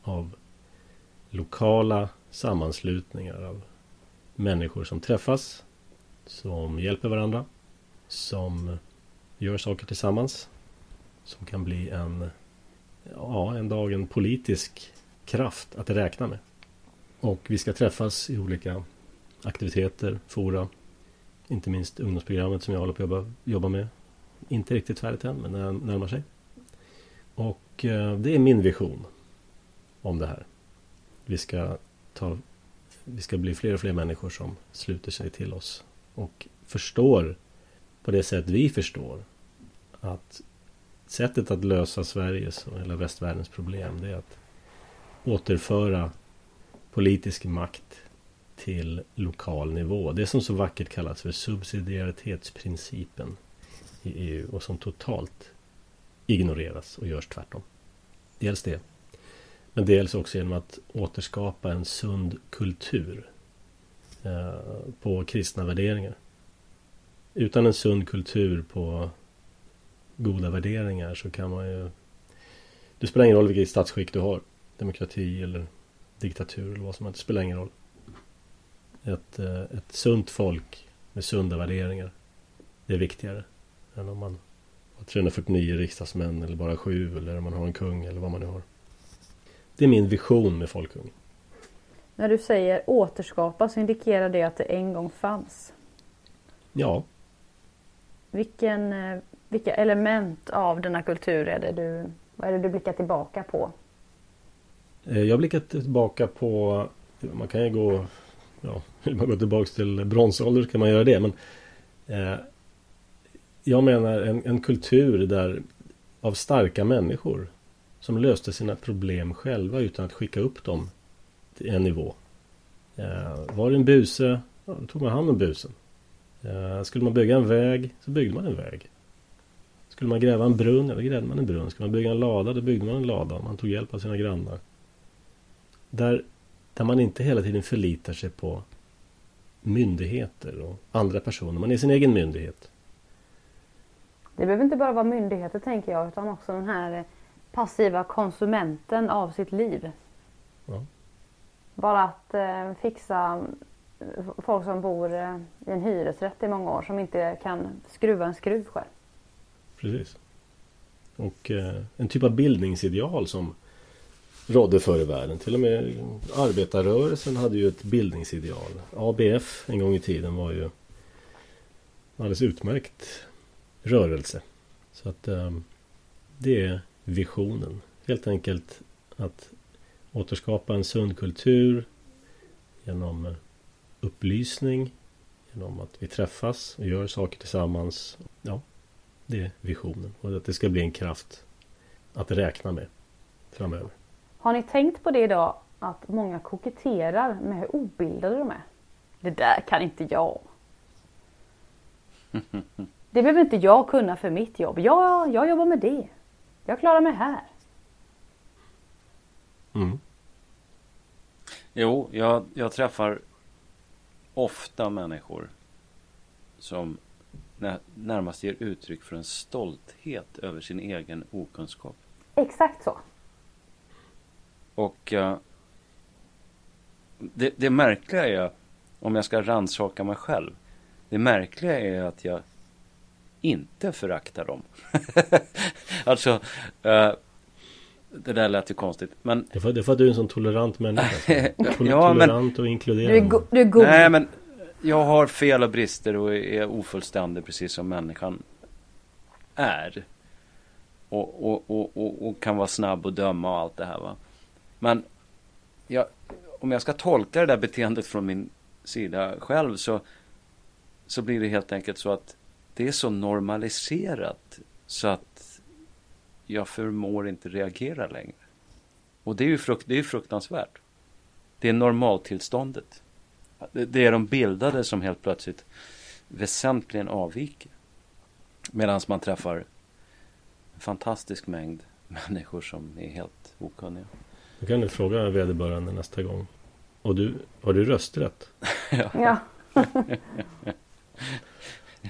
av lokala sammanslutningar av människor som träffas, som hjälper varandra, som gör saker tillsammans, som kan bli en, ja, en dag en politisk kraft att räkna med. Och vi ska träffas i olika aktiviteter, fora, inte minst ungdomsprogrammet som jag håller på att jobba, jobba med. Inte riktigt färdigt än, men det närmar sig. Och eh, det är min vision om det här. Vi ska, ta, vi ska bli fler och fler människor som sluter sig till oss och förstår på det sätt vi förstår att sättet att lösa Sveriges och hela västvärldens problem det är att återföra politisk makt till lokal nivå. Det som så vackert kallas för subsidiaritetsprincipen i EU och som totalt ignoreras och görs tvärtom. Dels det. Men dels också genom att återskapa en sund kultur eh, på kristna värderingar. Utan en sund kultur på goda värderingar så kan man ju... Det spelar ingen roll vilket statsskick du har. Demokrati eller diktatur eller vad som helst. Det spelar ingen roll. Ett, eh, ett sunt folk med sunda värderingar. Det är viktigare än om man 349 riksdagsmän eller bara sju eller om man har en kung eller vad man nu har. Det är min vision med folkungen. När du säger återskapa så indikerar det att det en gång fanns. Ja. Vilken, eh, vilka element av denna kultur är det du, vad är det du blickar tillbaka på? Eh, jag blickar tillbaka på, man kan ju gå, ja, vill man gå tillbaka till bronsålder så kan man göra det. Men eh, jag menar en, en kultur där av starka människor som löste sina problem själva utan att skicka upp dem till en nivå. Eh, var det en buse, ja, då tog man hand om busen. Eh, skulle man bygga en väg så byggde man en väg. Skulle man gräva en brunn, ja då grävde man en brunn. Skulle man bygga en lada, då byggde man en lada. Man tog hjälp av sina grannar. Där, där man inte hela tiden förlitar sig på myndigheter och andra personer. Man är sin egen myndighet. Det behöver inte bara vara myndigheter tänker jag utan också den här passiva konsumenten av sitt liv. Ja. Bara att eh, fixa eh, folk som bor eh, i en hyresrätt i många år som inte kan skruva en skruv själv. Precis. Och eh, en typ av bildningsideal som rådde förr i världen. Till och med arbetarrörelsen hade ju ett bildningsideal. ABF en gång i tiden var ju en alldeles utmärkt rörelse. Så att eh, det är visionen. Helt enkelt att återskapa en sund kultur genom eh, upplysning, genom att vi träffas och gör saker tillsammans. Ja, det är visionen och att det ska bli en kraft att räkna med framöver. Har ni tänkt på det idag att många koketterar med hur obildade de är? Det där kan inte jag. Det behöver inte jag kunna för mitt jobb. Ja, jag jobbar med det. Jag klarar mig här. Mm. Jo, jag, jag träffar ofta människor som närmast ger uttryck för en stolthet över sin egen okunskap. Exakt så. Och uh, det, det märkliga är, om jag ska rannsaka mig själv. Det märkliga är att jag inte föraktar dem. alltså, uh, det där lät ju konstigt. Men... Det är för, det är för att du är en sån tolerant människa. Tol ja, tolerant men... och inkluderande. Du är, go du är god. Nej, men jag har fel och brister och är ofullständig precis som människan är. Och, och, och, och, och kan vara snabb och döma och allt det här va. Men jag, om jag ska tolka det där beteendet från min sida själv så, så blir det helt enkelt så att det är så normaliserat så att jag förmår inte reagera längre. Och det är ju frukt, det är fruktansvärt. Det är normaltillståndet. Det är de bildade som helt plötsligt väsentligen avviker. Medan man träffar en fantastisk mängd människor som är helt okunniga. Då kan du fråga vederbörande nästa gång. Och du, har du rösträtt? ja. ja.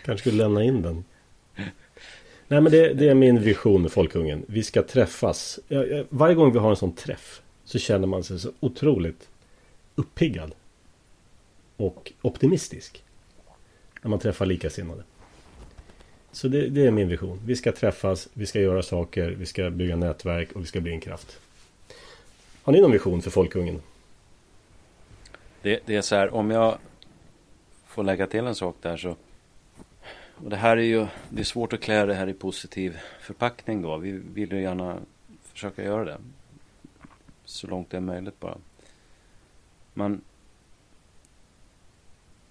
kanske skulle lämna in den. Nej men det, det, är min vision med Folkungen. Vi ska träffas. Varje gång vi har en sån träff så känner man sig så otroligt uppiggad och optimistisk. När man träffar likasinnade. Så det, det, är min vision. Vi ska träffas, vi ska göra saker, vi ska bygga nätverk och vi ska bli en kraft. Har ni någon vision för Folkungen? Det, det är så här, om jag får lägga till en sak där så och det här är ju, det är svårt att klä det här i positiv förpackning då. Vi vill ju gärna försöka göra det. Så långt det är möjligt bara. Men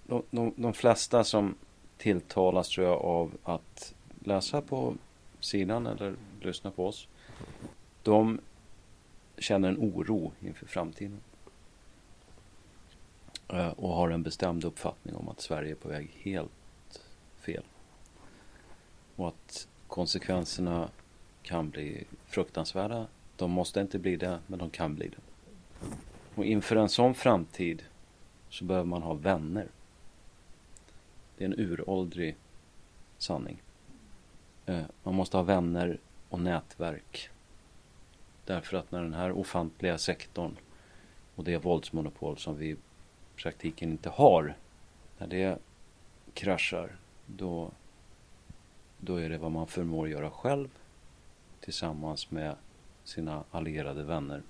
de, de, de flesta som tilltalas tror jag av att läsa på sidan eller lyssna på oss. De känner en oro inför framtiden. Eh, och har en bestämd uppfattning om att Sverige är på väg helt fel. Och att konsekvenserna kan bli fruktansvärda. De måste inte bli det, men de kan bli det. Och inför en sån framtid så behöver man ha vänner. Det är en uråldrig sanning. Eh, man måste ha vänner och nätverk. Därför att när den här ofantliga sektorn och det våldsmonopol som vi i praktiken inte har, när det kraschar, då, då är det vad man förmår göra själv tillsammans med sina allierade vänner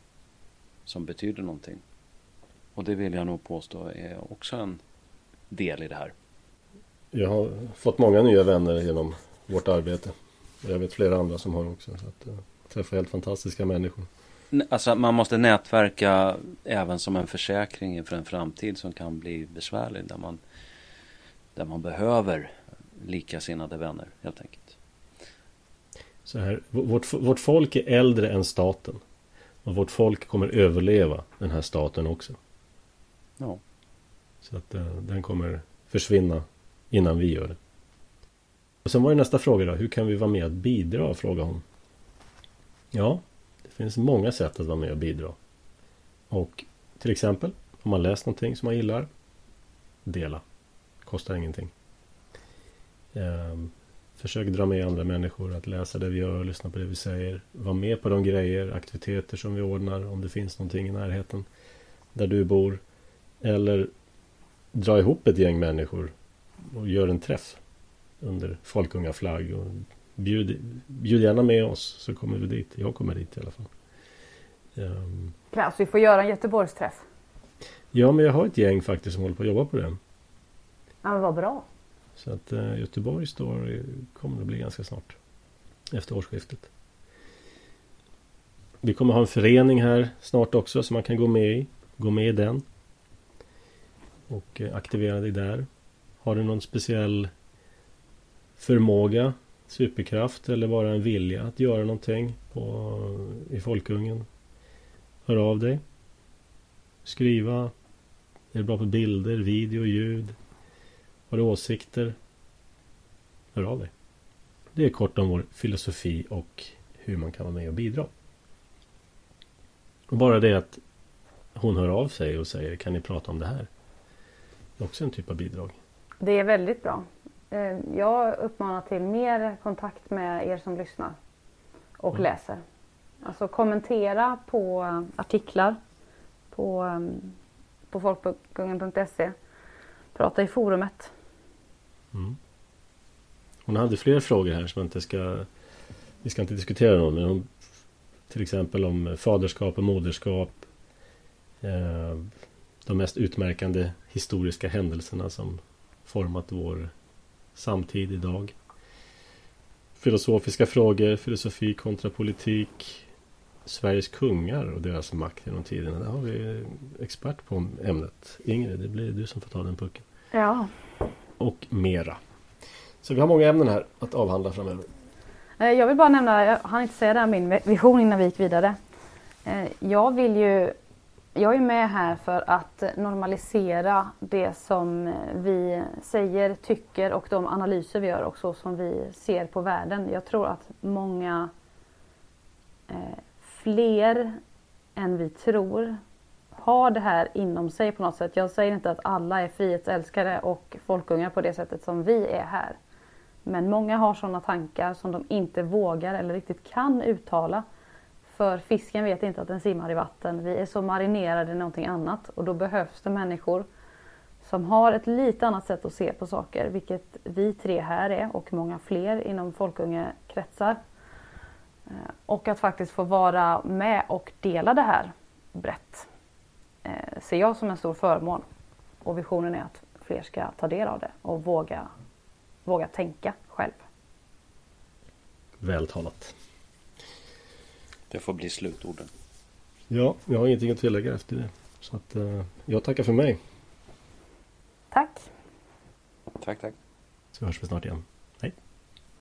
som betyder någonting. Och det vill jag nog påstå är också en del i det här. Jag har fått många nya vänner genom vårt arbete. Jag vet flera andra som har också. Så att, jag eh, träffar helt fantastiska människor. Alltså man måste nätverka även som en försäkring inför en framtid som kan bli besvärlig. Där man, där man behöver likasinnade vänner helt enkelt. Så här, vårt, vårt folk är äldre än staten. Och vårt folk kommer överleva den här staten också. Ja. Så att uh, den kommer försvinna innan vi gör det. Och sen var det nästa fråga då. Hur kan vi vara med och bidra? Frågar hon. Ja, det finns många sätt att vara med och bidra. Och till exempel om man läst någonting som man gillar. Dela. Kostar ingenting. Ehm, försök dra med andra människor att läsa det vi gör, lyssna på det vi säger. Var med på de grejer, aktiviteter som vi ordnar om det finns någonting i närheten där du bor. Eller dra ihop ett gäng människor och gör en träff under Folkungaflagg. Och bjud, bjud gärna med oss så kommer vi dit. Jag kommer dit i alla fall. Um, Klaus, vi får göra en Göteborgsträff. Ja, men jag har ett gäng faktiskt som håller på att jobba på det. Ja, men vad bra. Så att uh, Göteborg står, kommer det bli ganska snart. Efter årsskiftet. Vi kommer ha en förening här snart också som man kan gå med i. Gå med i den. Och uh, aktivera dig där. Har du någon speciell förmåga, superkraft eller bara en vilja att göra någonting på, i Folkungen. Hör av dig. Skriva. Är du bra på bilder, video, ljud? Har du åsikter? Hör av dig. Det är kort om vår filosofi och hur man kan vara med och bidra. Och bara det att hon hör av sig och säger kan ni prata om det här? Det är också en typ av bidrag. Det är väldigt bra. Eh, jag uppmanar till mer kontakt med er som lyssnar och mm. läser. Alltså kommentera på artiklar på, mm, på folkbokungen.se. Prata i forumet. Mm. Hon hade fler frågor här som jag inte ska Vi ska inte diskutera dem men hon, Till exempel om faderskap och moderskap eh, De mest utmärkande historiska händelserna som format vår samtid idag. Filosofiska frågor, filosofi kontra politik. Sveriges kungar och deras makt genom tiderna. Där har vi expert på ämnet. Ingrid, det blir du som får ta den pucken. Ja. Och mera. Så vi har många ämnen här att avhandla framöver. Eh, jag vill bara nämna, jag hann inte säga det här, min vision innan vi gick vidare. Eh, jag vill ju jag är med här för att normalisera det som vi säger, tycker och de analyser vi gör och så som vi ser på världen. Jag tror att många eh, fler än vi tror har det här inom sig på något sätt. Jag säger inte att alla är frihetsälskare och folkungar på det sättet som vi är här. Men många har sådana tankar som de inte vågar eller riktigt kan uttala för fisken vet inte att den simmar i vatten. Vi är så marinerade i någonting annat och då behövs det människor som har ett lite annat sätt att se på saker, vilket vi tre här är och många fler inom folkungekretsar. Eh, och att faktiskt få vara med och dela det här brett eh, ser jag som en stor förmån. Och visionen är att fler ska ta del av det och våga, våga tänka själv. Vältalat. Det får bli slutorden. Ja, jag har ingenting att tillägga efter det. Så att uh, jag tackar för mig. Tack. Tack, tack. Så hörs vi snart igen.